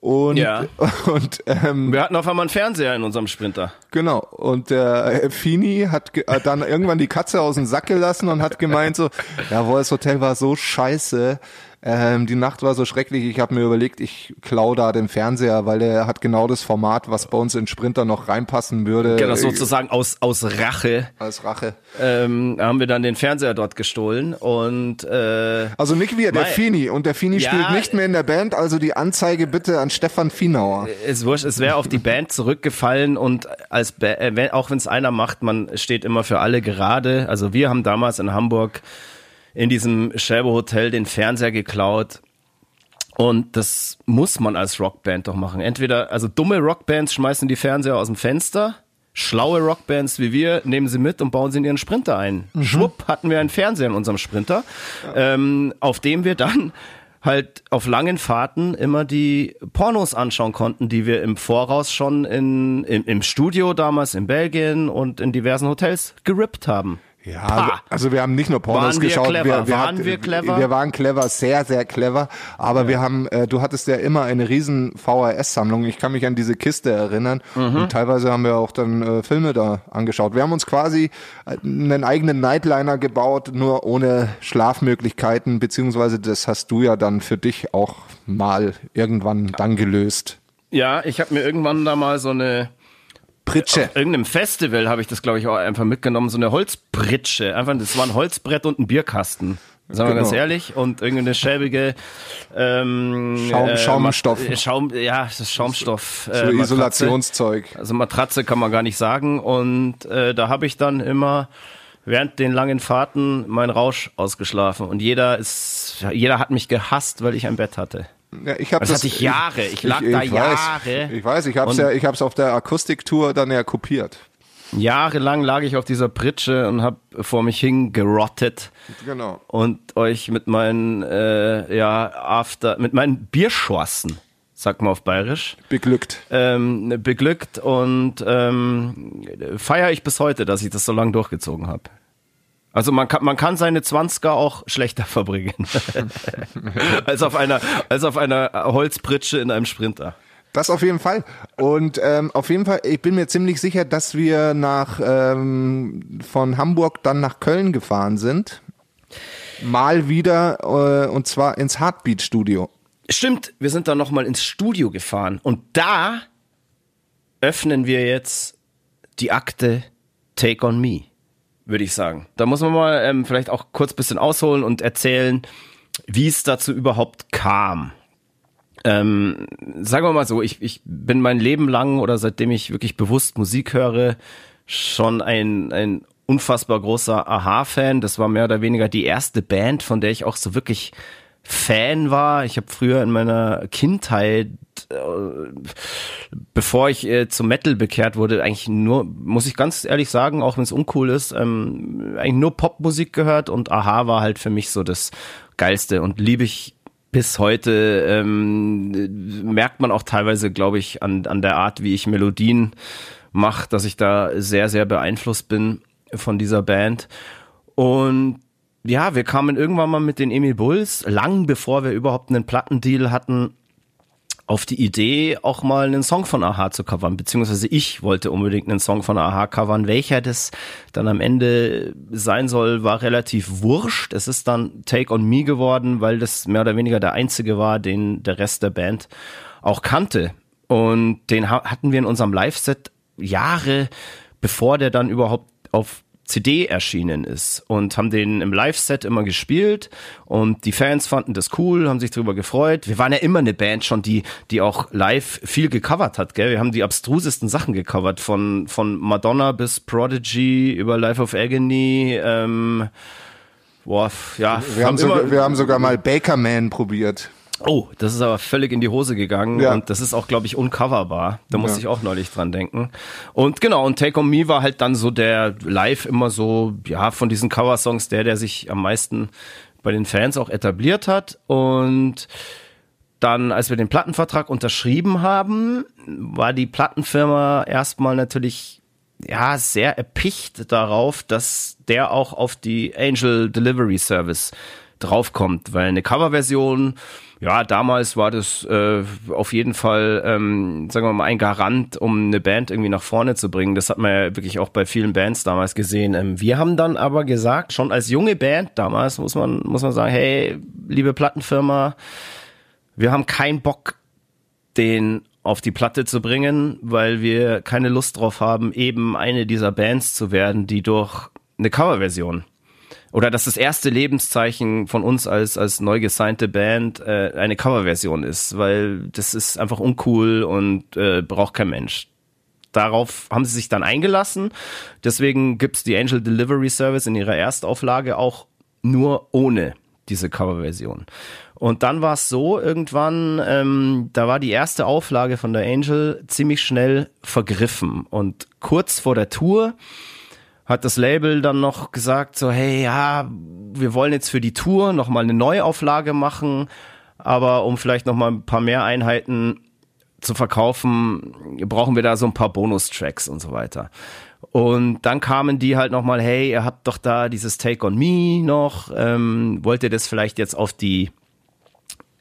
Und, Ja. und ähm, Wir hatten auf einmal einen Fernseher in unserem Sprinter. Genau. Und der Fini hat äh, dann irgendwann die Katze aus dem Sack gelassen und hat gemeint so, ja, das Hotel war so scheiße. Ähm, die Nacht war so schrecklich, ich habe mir überlegt, ich klau da den Fernseher, weil der hat genau das Format, was bei uns in Sprinter noch reinpassen würde. Genau, sozusagen aus, aus Rache. Als Rache. Ähm, haben wir dann den Fernseher dort gestohlen und äh, Also nicht wir, der Fini. Und der Fini Ja, spielt nicht mehr in der Band, also die Anzeige bitte an Stefan Finauer. es wurscht, es wäre auf die Band zurückgefallen und als ba äh, auch wenn es einer macht, man steht immer für alle gerade. Also wir haben damals in Hamburg in diesem Shelbo Hotel den Fernseher geklaut. Und das muss man als Rockband doch machen. Entweder, also dumme Rockbands schmeißen die Fernseher aus dem Fenster, schlaue Rockbands wie wir nehmen sie mit und bauen sie in ihren Sprinter ein. Schwupp hatten wir einen Fernseher in unserem Sprinter, ähm, auf dem wir dann halt auf langen Fahrten immer die Pornos anschauen konnten, die wir im Voraus schon in, im, im Studio damals in Belgien und in diversen Hotels gerippt haben. Ja, Pah. also wir haben nicht nur Pornos Waren wir geschaut. clever? Wir, Waren hatten- wir clever? Wir waren clever, sehr, sehr clever. Aber wir haben, äh, du hattest ja immer eine riesen VHS-Sammlung. Ich kann mich an diese Kiste erinnern. Mhm. Und teilweise haben wir auch dann äh, Filme da angeschaut. Wir haben uns quasi äh, einen eigenen Nightliner gebaut, nur ohne Schlafmöglichkeiten. Beziehungsweise das hast du ja dann für dich auch mal irgendwann dann gelöst. Ja, ich habe mir irgendwann da mal so eine Pritsche. irgendeinem Festival habe ich das, glaube ich, auch einfach mitgenommen, so eine Holzpritsche. Einfach, das war ein Holzbrett und ein Bierkasten. Sagen wir Genau. ganz ehrlich. Und irgendeine schäbige ähm, Schaum- Schaumstoff. Mat- Schaum, ja, das Schaumstoff. So Äh, Matratze. Isolationszeug. Also Matratze kann man gar nicht sagen. Und äh, da habe ich dann immer während den langen Fahrten meinen Rausch ausgeschlafen. Und jeder ist, jeder hat mich gehasst, weil ich ein Bett hatte. Ja, ich hab Das hatte ich Jahre. Ich lag da weiß, Jahre. Ich weiß, ich hab's Und- ja, ich hab's auf der Akustiktour dann ja kopiert. Jahrelang lag ich auf dieser Pritsche und habe vor mich hingerottet Genau. und euch mit meinen äh, ja after mit meinen Bierschorsen, sagt man auf Bayerisch, Beglückt. ähm, beglückt und ähm, feiere ich bis heute, dass ich das so lange durchgezogen habe. Also man kann, man kann seine Zwanziger auch schlechter verbringen als auf einer als auf einer Holzpritsche in einem Sprinter. Das auf jeden Fall. Und ähm, auf jeden Fall, ich bin mir ziemlich sicher, dass wir nach ähm, von Hamburg dann nach Köln gefahren sind. Mal wieder äh, und zwar ins Heartbeat Studio. Stimmt, wir sind dann nochmal ins Studio gefahren und da öffnen wir jetzt die Akte Take on Me, würde ich sagen. Da muss man mal ähm, vielleicht auch kurz ein bisschen ausholen und erzählen, wie es dazu überhaupt kam. Ähm, sagen wir mal so, ich, ich bin mein Leben lang oder seitdem ich wirklich bewusst Musik höre, schon ein, ein unfassbar großer Aha-Fan. Das war mehr oder weniger die erste Band, von der ich auch so wirklich Fan war. Ich habe früher in meiner Kindheit, äh, bevor ich äh, zum Metal bekehrt wurde, eigentlich nur, muss ich ganz ehrlich sagen, auch wenn es uncool ist, ähm, eigentlich nur Popmusik gehört und Aha war halt für mich so das Geilste und liebe ich bis heute ähm, merkt man auch teilweise, glaube ich, an, an der Art, wie ich Melodien mache, dass ich da sehr, sehr beeinflusst bin von dieser Band. Und ja, wir kamen irgendwann mal mit den Emil Bulls, lang bevor wir überhaupt einen Plattendeal hatten, auf die Idee, auch mal einen Song von Aha zu covern, beziehungsweise ich wollte unbedingt einen Song von Aha covern. Welcher das dann am Ende sein soll, war relativ wurscht. Es ist dann Take on Me geworden, weil das mehr oder weniger der einzige war, den der Rest der Band auch kannte. Und den ha- hatten wir in unserem Live-Set Jahre, bevor der dann überhaupt auf CD erschienen ist und haben den im Live-Set immer gespielt und die Fans fanden das cool, haben sich darüber gefreut. Wir waren ja immer eine Band schon, die, die auch live viel gecovert hat, gell? Wir haben die abstrusesten Sachen gecovert, von, von Madonna bis Prodigy über Life of Agony, ähm, boah, ja. Wir haben, sogar, wir haben sogar mal Bakerman probiert. Oh, das ist aber völlig in die Hose gegangen Ja. und das ist auch, glaube ich, uncoverbar. Da musste ich auch neulich dran denken. Und genau, und Take On Me war halt dann so der live immer so, ja, von diesen Coversongs der, der sich am meisten bei den Fans auch etabliert hat. Und dann, als wir den Plattenvertrag unterschrieben haben, war die Plattenfirma erstmal natürlich ja sehr erpicht darauf, dass der auch auf die Angel Delivery Service draufkommt, weil eine Coverversion, ja, damals war das äh, auf jeden Fall, ähm, sagen wir mal, ein Garant, um eine Band irgendwie nach vorne zu bringen. Das hat man ja wirklich auch bei vielen Bands damals gesehen. Ähm, wir haben dann aber gesagt, schon als junge Band damals, muss man, muss man sagen, hey, liebe Plattenfirma, wir haben keinen Bock, den auf die Platte zu bringen, weil wir keine Lust drauf haben, eben eine dieser Bands zu werden, die durch eine Coverversion oder dass das erste Lebenszeichen von uns als als neu gesignte Band äh, eine Coverversion ist, weil das ist einfach uncool und äh, braucht kein Mensch. Darauf haben sie sich dann eingelassen. Deswegen gibt's die Angel Delivery Service in ihrer Erstauflage auch nur ohne diese Coverversion. Und dann war es so, irgendwann, ähm, da war die erste Auflage von der Angel ziemlich schnell vergriffen. Und kurz vor der Tour hat das Label dann noch gesagt, so, hey, ja, wir wollen jetzt für die Tour nochmal eine Neuauflage machen, aber um vielleicht nochmal ein paar mehr Einheiten zu verkaufen, brauchen wir da so ein paar Bonustracks und so weiter. Und dann kamen die halt nochmal, hey, ihr habt doch da dieses Take on Me noch, ähm, wollt ihr das vielleicht jetzt auf die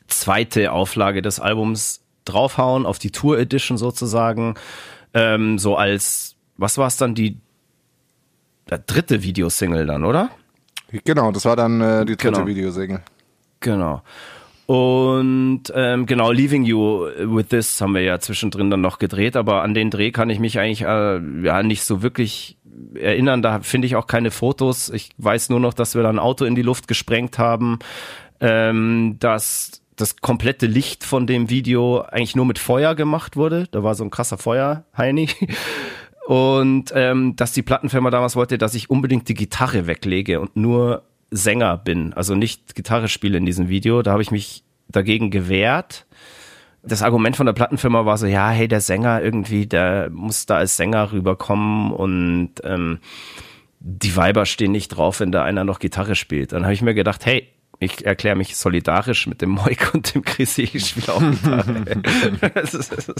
zweite Auflage des Albums draufhauen, auf die Tour Edition sozusagen, ähm, so als, was war es dann, die dritte Videosingle dann, oder? Genau, das war dann äh, die dritte Genau. Videosingle. Genau. Und ähm, genau, Leaving You with This haben wir ja zwischendrin dann noch gedreht, aber an den Dreh kann ich mich eigentlich äh, ja nicht so wirklich erinnern. Da finde ich auch keine Fotos. Ich weiß nur noch, dass wir da ein Auto in die Luft gesprengt haben, ähm, dass das komplette Licht von dem Video eigentlich nur mit Feuer gemacht wurde. Da war so ein krasser Feuer, Heini. Und ähm, dass die Plattenfirma damals wollte, dass ich unbedingt die Gitarre weglege und nur Sänger bin, also nicht Gitarre spiele in diesem Video. Da habe ich mich dagegen gewehrt. Das Argument von der Plattenfirma war so, ja, hey, der Sänger irgendwie, der muss da als Sänger rüberkommen und ähm, die Weiber stehen nicht drauf, wenn da einer noch Gitarre spielt. Dann habe ich mir gedacht, hey, ich erkläre mich solidarisch mit dem Moik und dem Chrissy, ich spiele auch Gitarre. Das ist so.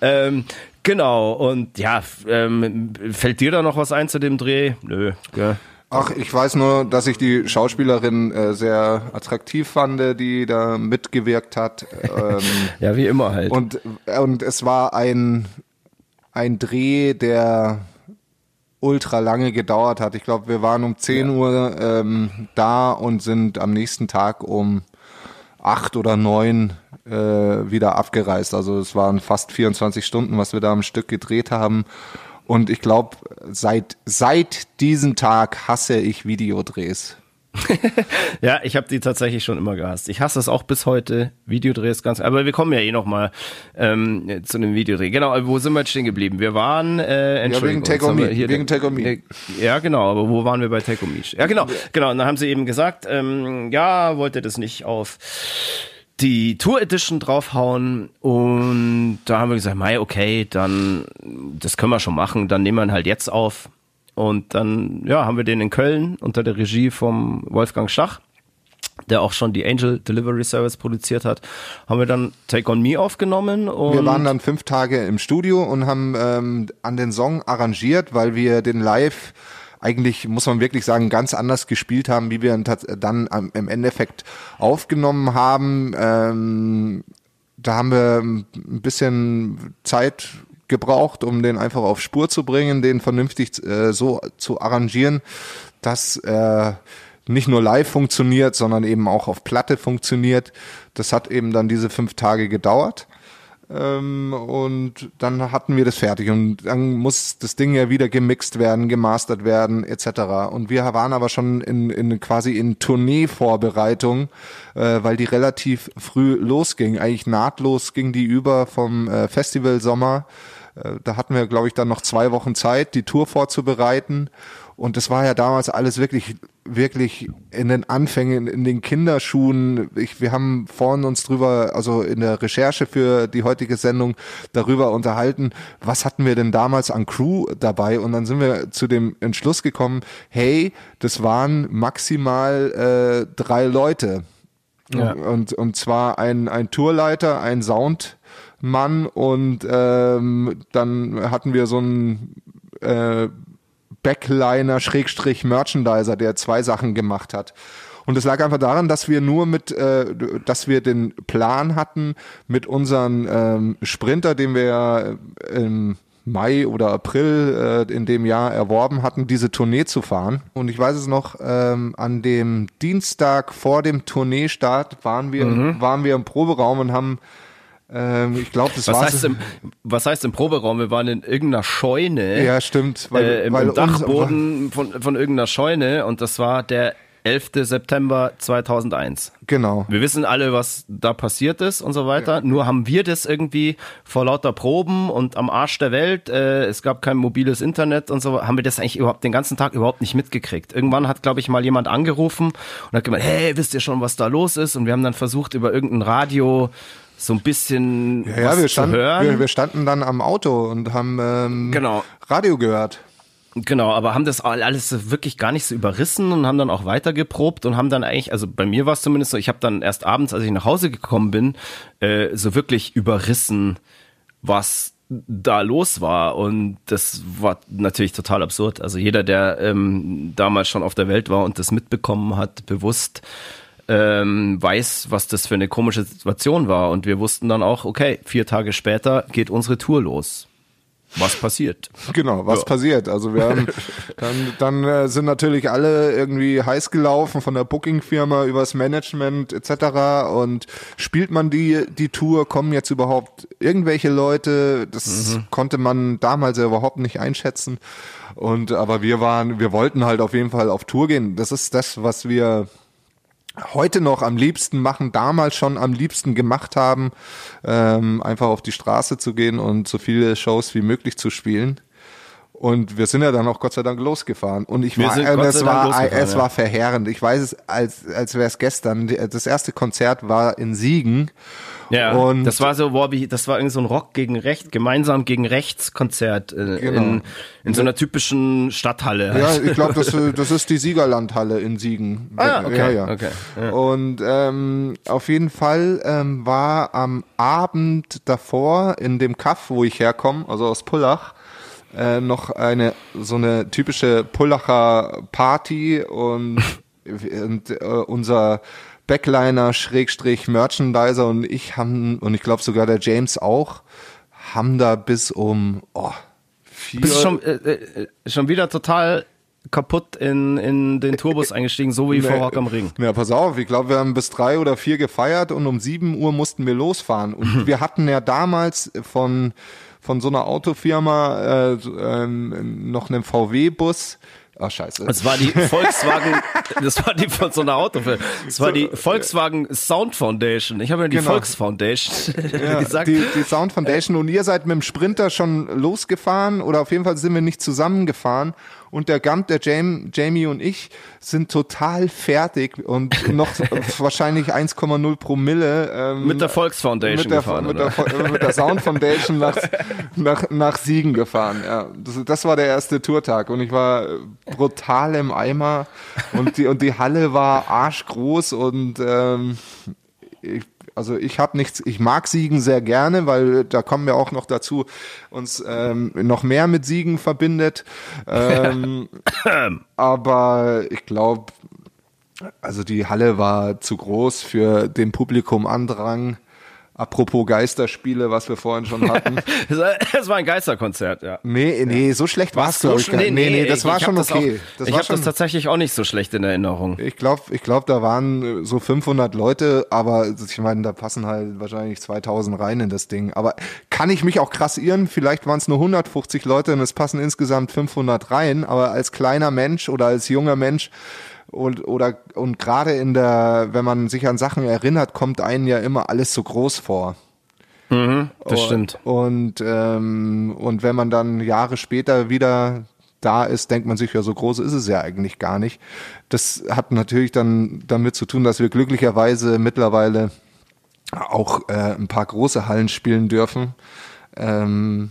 ähm, genau, und ja, ähm, fällt dir da noch was ein zu dem Dreh? Nö, gell? Ach, ich weiß nur, dass ich die Schauspielerin äh, sehr attraktiv fand, die da mitgewirkt hat. Ähm, Ja, wie immer halt. und, und es war ein, ein Dreh, der ultra lange gedauert hat. Ich glaube, wir waren um 10 Uhr ähm, da und sind am nächsten Tag um acht oder neun äh, wieder abgereist. Also es waren fast 24 Stunden, was wir da am Stück gedreht haben. Und ich glaube, seit, seit diesem Tag hasse ich Videodrehs. Ja, ich habe die tatsächlich schon immer gehasst. Ich hasse es auch bis heute, Videodrehs ganz. Aber wir kommen ja eh noch mal ähm, zu einem Videodreh. Genau, wo sind wir jetzt stehen geblieben? Wir waren äh, Entschuldigung, wegen Take on Me, hier wegen Take on Me. Äh, Ja, genau, aber wo waren wir bei Take on Me? Ja, genau, genau. Und dann haben sie eben gesagt, ähm, ja, wollte das nicht auf die Tour Edition draufhauen und da haben wir gesagt, mei, okay, dann das können wir schon machen, dann nehmen wir ihn halt jetzt auf und dann ja, haben wir den in Köln unter der Regie vom Wolfgang Schach, der auch schon die Angel Delivery Service produziert hat, haben wir dann Take on Me aufgenommen und Wir waren dann fünf Tage im Studio und haben ähm, an den Song arrangiert, weil wir den live eigentlich, muss man wirklich sagen, ganz anders gespielt haben, wie wir ihn dann im Endeffekt aufgenommen haben. Ähm, da haben wir ein bisschen Zeit gebraucht, um den einfach auf Spur zu bringen, den vernünftig äh, so zu arrangieren, dass er nicht nur live funktioniert, sondern eben auch auf Platte funktioniert. Das hat eben dann diese fünf Tage gedauert. Ähm, und dann hatten wir das fertig und dann muss das Ding ja wieder gemixt werden, gemastert werden etc. Und wir waren aber schon in, in quasi in Tourneevorbereitung, äh, weil die relativ früh losging. Eigentlich nahtlos ging die über vom äh, Festival Sommer. Äh, da hatten wir, glaube ich, dann noch zwei Wochen Zeit, die Tour vorzubereiten. Und das war ja damals alles wirklich, wirklich in den Anfängen, in den Kinderschuhen. Ich, wir haben vorhin uns drüber, also in der Recherche für die heutige Sendung darüber unterhalten, was hatten wir denn damals an Crew dabei? Und dann sind wir zu dem Entschluss gekommen, hey, das waren maximal äh, drei Leute. Ja. Und, und zwar ein, ein Tourleiter, ein Soundmann und ähm, dann hatten wir so einen äh, Backliner, Schrägstrich Merchandiser, der zwei Sachen gemacht hat. Und es lag einfach daran, dass wir nur mit, äh, dass wir den Plan hatten, mit unseren ähm, Sprinter, den wir ja im Mai oder April äh, in dem Jahr erworben hatten, diese Tournee zu fahren. Und ich weiß es noch, ähm, an dem Dienstag vor dem Tourneestart waren wir, mhm. waren wir im Proberaum und haben ähm, ich glaube, das was war heißt im, Was heißt im Proberaum? Wir waren in irgendeiner Scheune. Ja, stimmt. Weil, äh, im, weil Dachboden von, von irgendeiner Scheune und das war der 11. September 2001. Genau. Wir wissen alle, was da passiert ist und so weiter. Ja. Nur haben wir das irgendwie vor lauter Proben und am Arsch der Welt, äh, es gab kein mobiles Internet und so, haben wir das eigentlich überhaupt den ganzen Tag überhaupt nicht mitgekriegt. Irgendwann hat, glaube ich, mal jemand angerufen und hat gemeint, hey, wisst ihr schon, was da los ist? Und wir haben dann versucht, über irgendein Radio so ein bisschen ja, ja, wir standen, wir, wir, standen dann am Auto und haben ähm, genau. Radio gehört. Genau, aber haben das alles wirklich gar nicht so überrissen und haben dann auch weiter geprobt und haben dann eigentlich, also bei mir war es zumindest so, ich habe dann erst abends, als ich nach Hause gekommen bin, äh, so wirklich überrissen, was da los war und das war natürlich total absurd. Also jeder, der ähm, damals schon auf der Welt war und das mitbekommen hat, bewusst, ähm, weiß, was das für eine komische Situation war. Und wir wussten dann auch, okay, vier Tage später geht unsere Tour los. Was passiert? Genau, was ja. passiert? Also wir haben dann, dann äh, sind natürlich alle irgendwie heiß gelaufen von der Booking-Firma übers Management etc. Und spielt man die die Tour, kommen jetzt überhaupt irgendwelche Leute? Das mhm. konnte man damals ja überhaupt nicht einschätzen. Und aber wir waren, wir wollten halt auf jeden Fall auf Tour gehen. Das ist das, was wir heute noch am liebsten machen, damals schon am liebsten gemacht haben, ähm, einfach auf die Straße zu gehen und so viele Shows wie möglich zu spielen. Und wir sind ja dann auch Gott sei Dank losgefahren. Und ich wir war, äh, es war, es ja. war verheerend. Ich weiß es, als, als wäre es gestern. Das erste Konzert war in Siegen. Ja, und das war so, wie, das war irgendwie so ein Rock gegen Recht, gemeinsam gegen Rechts Konzert äh, genau. in, in so einer typischen Stadthalle. Ja, ich glaube, das, das ist die Siegerlandhalle in Siegen. Ah, okay, ja, ja. okay. Ja. Und ähm, auf jeden Fall ähm, war am Abend davor in dem Kaff, wo ich herkomme, also aus Pullach, äh, noch eine so eine typische Pullacher Party und, und äh, unser Backliner, Schrägstrich, Merchandiser und ich haben, und ich glaube sogar der James auch, haben da bis um oh, vier. Bist schon, äh, äh, schon wieder total kaputt in, in den Tourbus eingestiegen, so wie nee, vor Rock am Ring. Ja, pass auf, ich glaube, wir haben bis drei oder vier gefeiert und um sieben Uhr mussten wir losfahren. Und wir hatten ja damals von von so einer Autofirma äh, ähm, noch einen VW-Bus. Ach scheiße. Das war die Volkswagen, das war die von so einer Autofirma. Das war die Volkswagen Sound Foundation. Ich habe ja die genau. Volks Foundation ja, gesagt. Die, die Sound Foundation und ihr seid mit dem Sprinter schon losgefahren oder auf jeden Fall sind wir nicht zusammengefahren und der Gant, der Jamie, Jamie und ich sind total fertig und noch wahrscheinlich 1,0 Promille. Ähm, mit der Volksfoundation mit der, gefahren, mit, der, mit der Sound Foundation nach, nach, nach Siegen gefahren. Ja, das, das war der erste Tourtag und ich war brutal im Eimer und die, und die Halle war arschgroß und ähm, ich also ich habe nichts, ich mag Siegen sehr gerne, weil da kommen wir auch noch dazu, uns ähm, noch mehr mit Siegen verbindet. Ähm, aber ich glaube, also die Halle war zu groß für den Publikum Andrang. Apropos Geisterspiele, was wir vorhin schon hatten. Es war ein Geisterkonzert, ja. Nee, nee, so schlecht war es, glaube ich. Nee, nee, nee, das war schon okay. Ich habe das tatsächlich auch nicht so schlecht in Erinnerung. Ich glaube, ich glaube, da waren so 500 Leute, aber ich meine, da passen halt wahrscheinlich 2000 rein in das Ding. Aber kann ich mich auch krass irren? Vielleicht waren es nur 150 Leute und es passen insgesamt 500 rein. Aber als kleiner Mensch oder als junger Mensch und oder und gerade in der, wenn man sich an Sachen erinnert, kommt einem ja immer alles so groß vor. Mhm, das und, stimmt. Und ähm, und wenn man dann Jahre später wieder da ist, denkt man sich ja, so groß ist es ja eigentlich gar nicht. Das hat natürlich dann damit zu tun, dass wir glücklicherweise mittlerweile auch äh, ein paar große Hallen spielen dürfen. Ähm,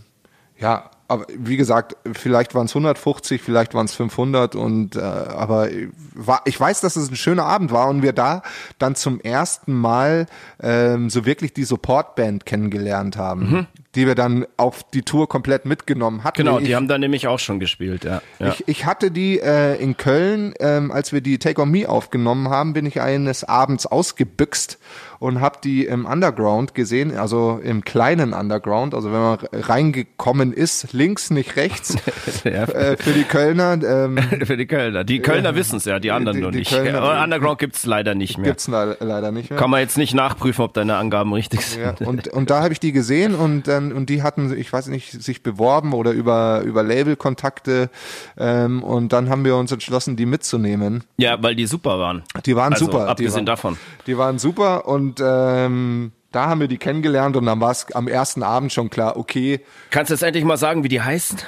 ja, aber wie gesagt, vielleicht waren es 150, vielleicht waren es 500 und äh, aber war, ich weiß, dass es ein schöner Abend war und wir da dann zum ersten Mal ähm, so wirklich die Supportband kennengelernt haben. Mhm. die wir dann auf die Tour komplett mitgenommen hatten. Genau, ich, die haben da nämlich auch schon gespielt, ja. ja. Ich, ich hatte die äh, in Köln, ähm, als wir die Take On Me aufgenommen haben, bin ich eines Abends ausgebüxt und habe die im Underground gesehen, also im kleinen Underground, also wenn man reingekommen ist, links, nicht rechts, ja. äh, für die Kölner. Ähm, für die Kölner. Die Kölner äh, wissen es ja, die anderen die, nur die nicht. Kölner, Underground gibt's leider nicht mehr. Gibt's leider nicht mehr. Kann man jetzt nicht nachprüfen, ob deine Angaben richtig sind. Ja, und, und da habe ich die gesehen und dann und die hatten, ich weiß nicht, sich beworben oder über über Labelkontakte ähm, und dann haben wir uns entschlossen, die mitzunehmen. Ja, weil die super waren. Die waren also, super. Abgesehen die waren, davon. Die waren super und und ähm, da haben wir die kennengelernt und dann war es am ersten Abend schon klar, okay. Kannst du jetzt endlich mal sagen, wie die heißen?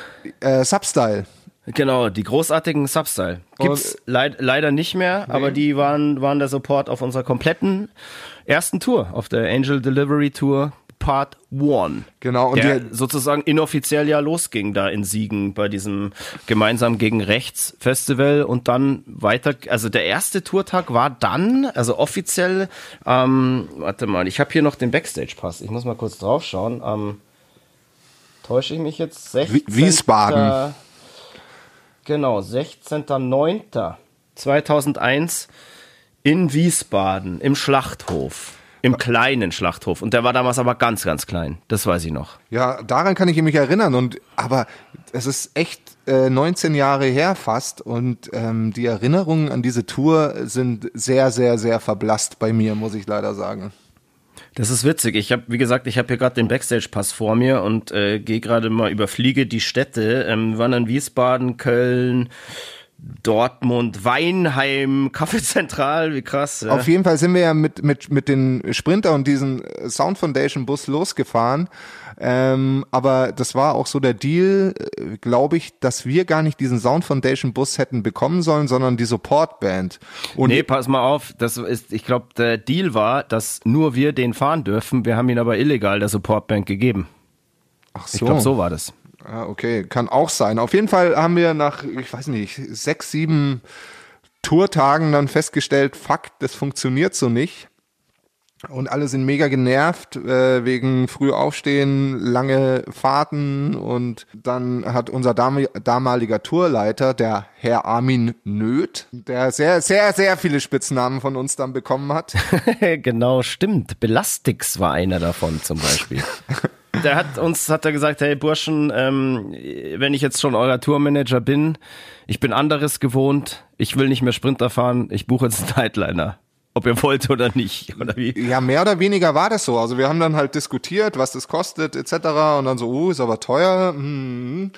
Äh, Substyle. Genau, die großartigen Substyle. Gibt's leid, leider nicht mehr, nee. aber die waren, waren der Support auf unserer kompletten ersten Tour, auf der Angel Delivery Tour Part One. Genau. Und der sozusagen inoffiziell ja losging da in Siegen bei diesem gemeinsam gegen Rechts Festival und dann weiter, also der erste Tourtag war dann, also offiziell, ähm, warte mal, ich habe hier noch den Backstage-Pass, ich muss mal kurz draufschauen, ähm, täusche ich mich jetzt? 16. Wiesbaden. Genau, 16.09.2001 in Wiesbaden im Schlachthof. Im kleinen Schlachthof. Und der war damals aber ganz, ganz klein. Das weiß ich noch. Ja, daran kann ich mich erinnern. Und aber es ist echt äh, 19 Jahre her fast. Und ähm, die Erinnerungen an diese Tour sind sehr, sehr, sehr verblasst bei mir, muss ich leider sagen. Das ist witzig. Ich habe, wie gesagt, ich habe hier gerade den Backstage-Pass vor mir und äh, gehe gerade mal überfliege die Städte. Ähm, wir waren in Wiesbaden, Köln, Dortmund, Weinheim, Kaffeezentral, wie krass. Ja. Auf jeden Fall sind wir ja mit, mit, mit den Sprinter und diesen Sound Foundation Bus losgefahren. Ähm, aber das war auch so der Deal, äh, glaube ich, dass wir gar nicht diesen Sound Foundation Bus hätten bekommen sollen, sondern die Support Band. Und nee, pass mal auf, das ist, ich glaube, der Deal war, dass nur wir den fahren dürfen. Wir haben ihn aber illegal der Support Band gegeben. Ach so. Ich glaube, so war das. Ja, okay, kann auch sein. Auf jeden Fall haben wir nach, ich weiß nicht, sechs, sieben Tourtagen dann festgestellt, fuck, das funktioniert so nicht. Und alle sind mega genervt äh, wegen früh aufstehen, lange Fahrten und dann hat unser dam damaliger Tourleiter, der Herr Armin Nöth, der sehr, sehr, sehr viele Spitznamen von uns dann bekommen hat. genau, stimmt. Belastix war einer davon zum Beispiel. der hat uns, hat er gesagt, hey Burschen, ähm, wenn ich jetzt schon euer Tourmanager bin, ich bin anderes gewohnt, ich will nicht mehr Sprinter fahren, ich buche jetzt einen Nightliner. Ob ihr wollt oder nicht, oder wie? Ja, mehr oder weniger war das so. Also wir haben dann halt diskutiert, was das kostet, etc. Und dann so, uh, ist aber teuer. Hm.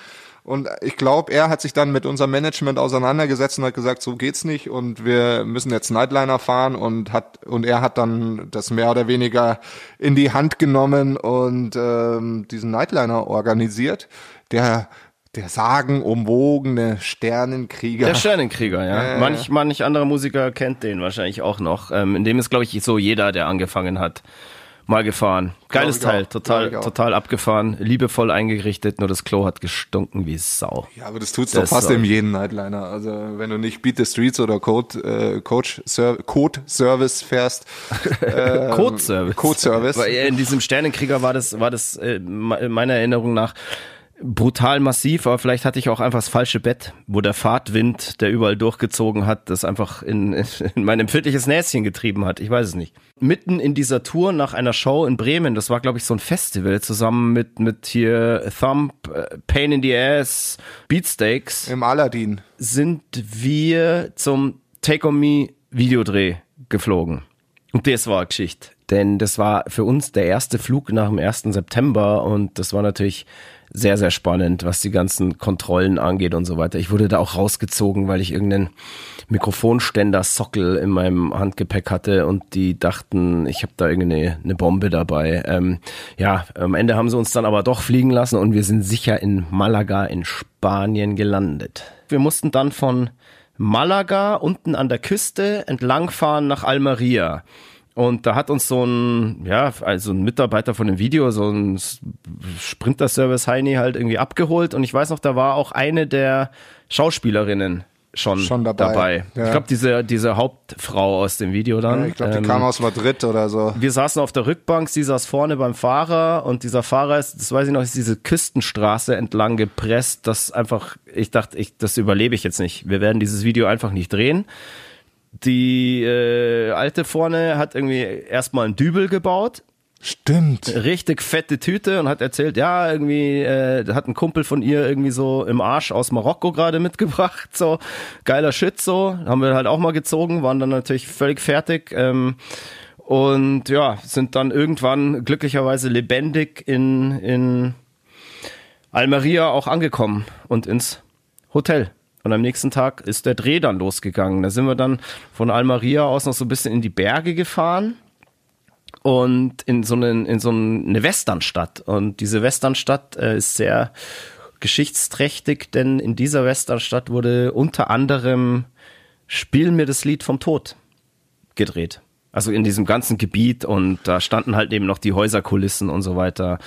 Und ich glaube, er hat sich dann mit unserem Management auseinandergesetzt und hat gesagt, so geht's nicht und wir müssen jetzt Nightliner fahren und hat und er hat dann das mehr oder weniger in die Hand genommen und ähm, diesen Nightliner organisiert, der der sagenumwogene Sternenkrieger. Der Sternenkrieger, ja. Äh. Manch, manch anderer Musiker kennt den wahrscheinlich auch noch. Ähm, in dem ist, glaube ich, so jeder, der angefangen hat mal gefahren. Geiles Teil, auch, total, total abgefahren, liebevoll eingerichtet, nur das Klo hat gestunken wie Sau. Ja, aber das tut's das doch fast in jedem Nightliner. Also wenn du nicht Beat the Streets oder Code, äh, Coach Ser Code Service fährst. Äh, Code Service. Code Service. In diesem Sternenkrieger war das, war das äh, meiner Erinnerung nach brutal massiv, aber vielleicht hatte ich auch einfach das falsche Bett, wo der Fahrtwind, der überall durchgezogen hat, das einfach in, in mein empfindliches Näschen getrieben hat. Ich weiß es nicht. Mitten in dieser Tour nach einer Show in Bremen, das war glaube ich so ein Festival zusammen mit mit hier Thump, äh, Pain in the Ass, Beatsteaks. Im Aladdin. Sind wir zum Take on Me Videodreh geflogen. Und das war Geschichte. Denn das war für uns der erste Flug nach dem 1. September und das war natürlich sehr, sehr spannend, was die ganzen Kontrollen angeht und so weiter. Ich wurde da auch rausgezogen, weil ich irgendeinen Mikrofonständer-Sockel in meinem Handgepäck hatte und die dachten, ich habe da irgendeine eine Bombe dabei. Ähm, ja, am Ende haben sie uns dann aber doch fliegen lassen und wir sind sicher in Malaga in Spanien gelandet. Wir mussten dann von Malaga unten an der Küste entlangfahren nach Almeria. Und da hat uns so ein, ja, also ein Mitarbeiter von dem Video, so ein Sprinter-Service Heini halt irgendwie abgeholt. Und ich weiß noch, da war auch eine der Schauspielerinnen schon, Schon dabei, dabei. ja. Ich glaube, diese, diese Hauptfrau aus dem Video dann. Ja, ich glaube, die ähm, kam aus Madrid oder so. wir saßen auf der Rückbank, sie saß vorne beim Fahrer und dieser Fahrer ist, das weiß ich noch, ist diese Küstenstraße entlang gepresst, das einfach, ich dachte, ich, das überlebe ich jetzt nicht. Wir werden dieses Video einfach nicht drehen. Die äh, alte vorne hat irgendwie erstmal einen Dübel gebaut, Stimmt. richtig fette Tüte und hat erzählt, ja, irgendwie äh, hat ein Kumpel von ihr irgendwie so im Arsch aus Marokko gerade mitgebracht, so geiler Shit so, haben wir halt auch mal gezogen, waren dann natürlich völlig fertig ähm, und ja, sind dann irgendwann glücklicherweise lebendig in in Almeria auch angekommen und ins Hotel. Und am nächsten Tag ist der Dreh dann losgegangen. Da sind wir dann von Almeria aus noch so ein bisschen in die Berge gefahren und in so eine, in so eine Westernstadt. Und diese Westernstadt äh, ist sehr geschichtsträchtig, denn in dieser Westernstadt wurde unter anderem Spiel mir das Lied vom Tod gedreht. Also in diesem ganzen Gebiet und da standen halt eben noch die Häuserkulissen und so weiter.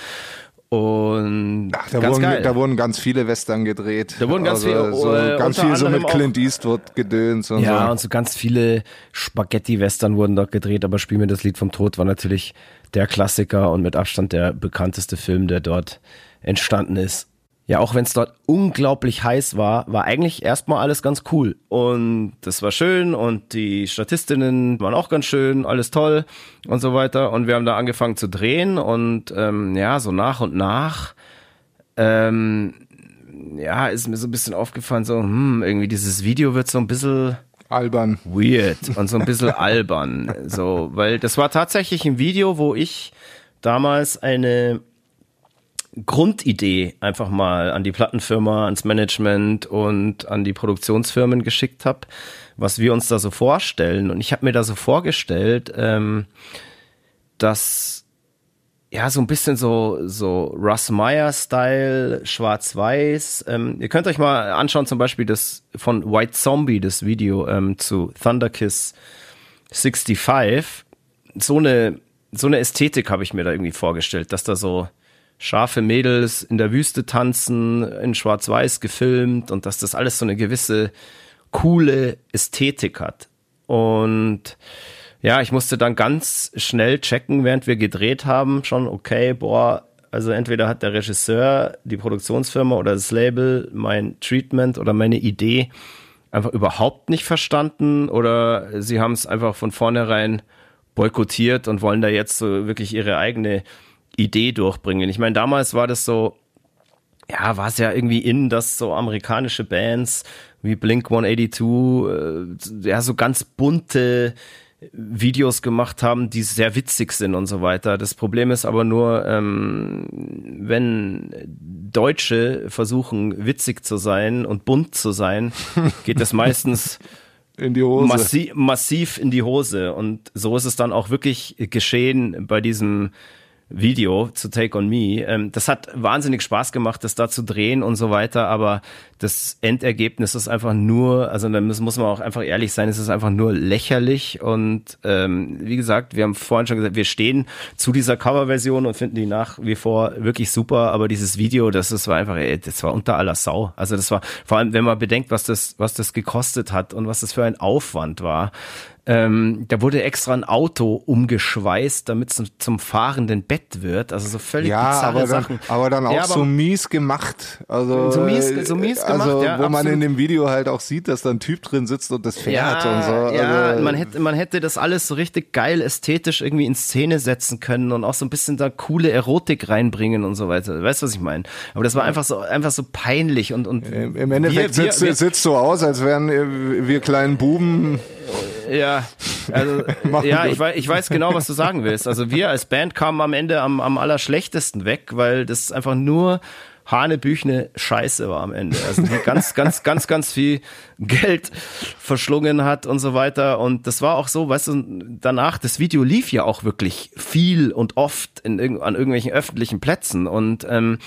Und Ach, da, ganz wurden, geil. da wurden ganz viele Western gedreht. Da wurden ganz viele, so, äh, ganz viel so mit Clint Eastwood gedöns und Ja, so. und so ganz viele Spaghetti-Western wurden dort gedreht, aber Spiel mir das Lied vom Tod war natürlich der Klassiker und mit Abstand der bekannteste Film, der dort entstanden ist. Ja, auch wenn es dort unglaublich heiß war, war eigentlich erstmal alles ganz cool. Und das war schön und die Statistinnen waren auch ganz schön, alles toll und so weiter. Und wir haben da angefangen zu drehen und ähm, ja, so nach und nach ähm, ja, ist mir so ein bisschen aufgefallen, so, hm, irgendwie dieses Video wird so ein bisschen Albern. weird und so ein bisschen albern. So, weil das war tatsächlich ein Video, wo ich damals eine Grundidee einfach mal an die Plattenfirma, ans Management und an die Produktionsfirmen geschickt habe, was wir uns da so vorstellen. Und ich habe mir da so vorgestellt, ähm, dass ja, so ein bisschen so, so Russ Meyer-Style, schwarz-weiß. Ähm, ihr könnt euch mal anschauen, zum Beispiel das von White Zombie, das Video ähm, zu Thunder Kiss 65. So eine, so eine Ästhetik habe ich mir da irgendwie vorgestellt, dass da so scharfe Mädels in der Wüste tanzen, in schwarz-weiß gefilmt und dass das alles so eine gewisse coole Ästhetik hat. Und ja, ich musste dann ganz schnell checken, während wir gedreht haben, schon, okay, boah, also entweder hat der Regisseur, die Produktionsfirma oder das Label mein Treatment oder meine Idee einfach überhaupt nicht verstanden oder sie haben es einfach von vornherein boykottiert und wollen da jetzt so wirklich ihre eigene Idee durchbringen. Ich meine, damals war das so, ja, war es ja irgendwie in, dass so amerikanische Bands wie Blink 182 äh, ja so ganz bunte Videos gemacht haben, die sehr witzig sind und so weiter. Das Problem ist aber nur, ähm, wenn Deutsche versuchen, witzig zu sein und bunt zu sein, geht das meistens In die Hose. massi massiv in die Hose. Und so ist es dann auch wirklich geschehen bei diesem Video zu Take on Me. Ähm, das hat wahnsinnig Spaß gemacht, das da zu drehen und so weiter, aber das Endergebnis ist einfach nur, also da muss, muss man auch einfach ehrlich sein, es ist einfach nur lächerlich und ähm, wie gesagt, wir haben vorhin schon gesagt, wir stehen zu dieser Coverversion und finden die nach wie vor wirklich super, aber dieses Video, das, das war einfach, ey, das war unter aller Sau. Also das war, vor allem, wenn man bedenkt, was das, was das gekostet hat und was das für ein Aufwand war. Ähm, da wurde extra ein Auto umgeschweißt, damit es zum fahrenden Bett wird. Also so völlig Ja, bizarre aber dann, Sachen. aber dann auch Ja, aber- so mies gemacht. Also, So mies- äh, so mies gemacht, also, ja, wo man absolut. in dem Video halt auch sieht, dass da ein Typ drin sitzt und das fährt und so. Ja, also, man hätte, man hätte das alles so richtig geil ästhetisch irgendwie in Szene setzen können und auch so ein bisschen da coole Erotik reinbringen und so weiter. Weißt du, was ich meine? Aber das war einfach so, einfach so peinlich und, und Im im Endeffekt wir, wir, sitzt, wir, sitzt so aus, als wären äh, wir kleinen Buben. Ja, also ja, ich weiß, ich weiß genau, was du sagen willst. Also wir als Band kamen am Ende am, am allerschlechtesten weg, weil das einfach nur Hanebüchne Scheiße war am Ende. Also die ganz, ganz, ganz, ganz viel Geld verschlungen hat und so weiter. Und das war auch so, weißt du, danach, das Video lief ja auch wirklich viel und oft in, an irgendwelchen öffentlichen Plätzen. Und ähm,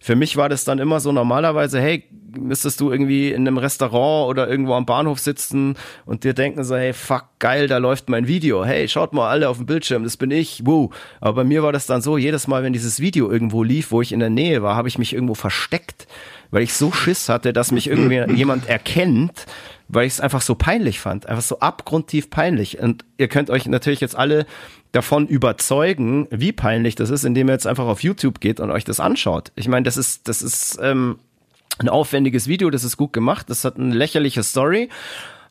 für mich war das dann immer so normalerweise, hey, müsstest du irgendwie in einem Restaurant oder irgendwo am Bahnhof sitzen und dir denken so, hey, fuck, geil, da läuft mein Video. Hey, schaut mal alle auf dem Bildschirm, das bin ich. Woo. Aber bei mir war das dann so, jedes Mal, wenn dieses Video irgendwo lief, wo ich in der Nähe war, habe ich mich irgendwo versteckt weil ich so Schiss hatte, dass mich irgendwie jemand erkennt, weil ich es einfach so peinlich fand, einfach so abgrundtief peinlich. Und ihr könnt euch natürlich jetzt alle davon überzeugen, wie peinlich das ist, indem ihr jetzt einfach auf YouTube geht und euch das anschaut. Ich meine, das ist, das ist ähm, ein aufwendiges Video, das ist gut gemacht, das hat eine lächerliche Story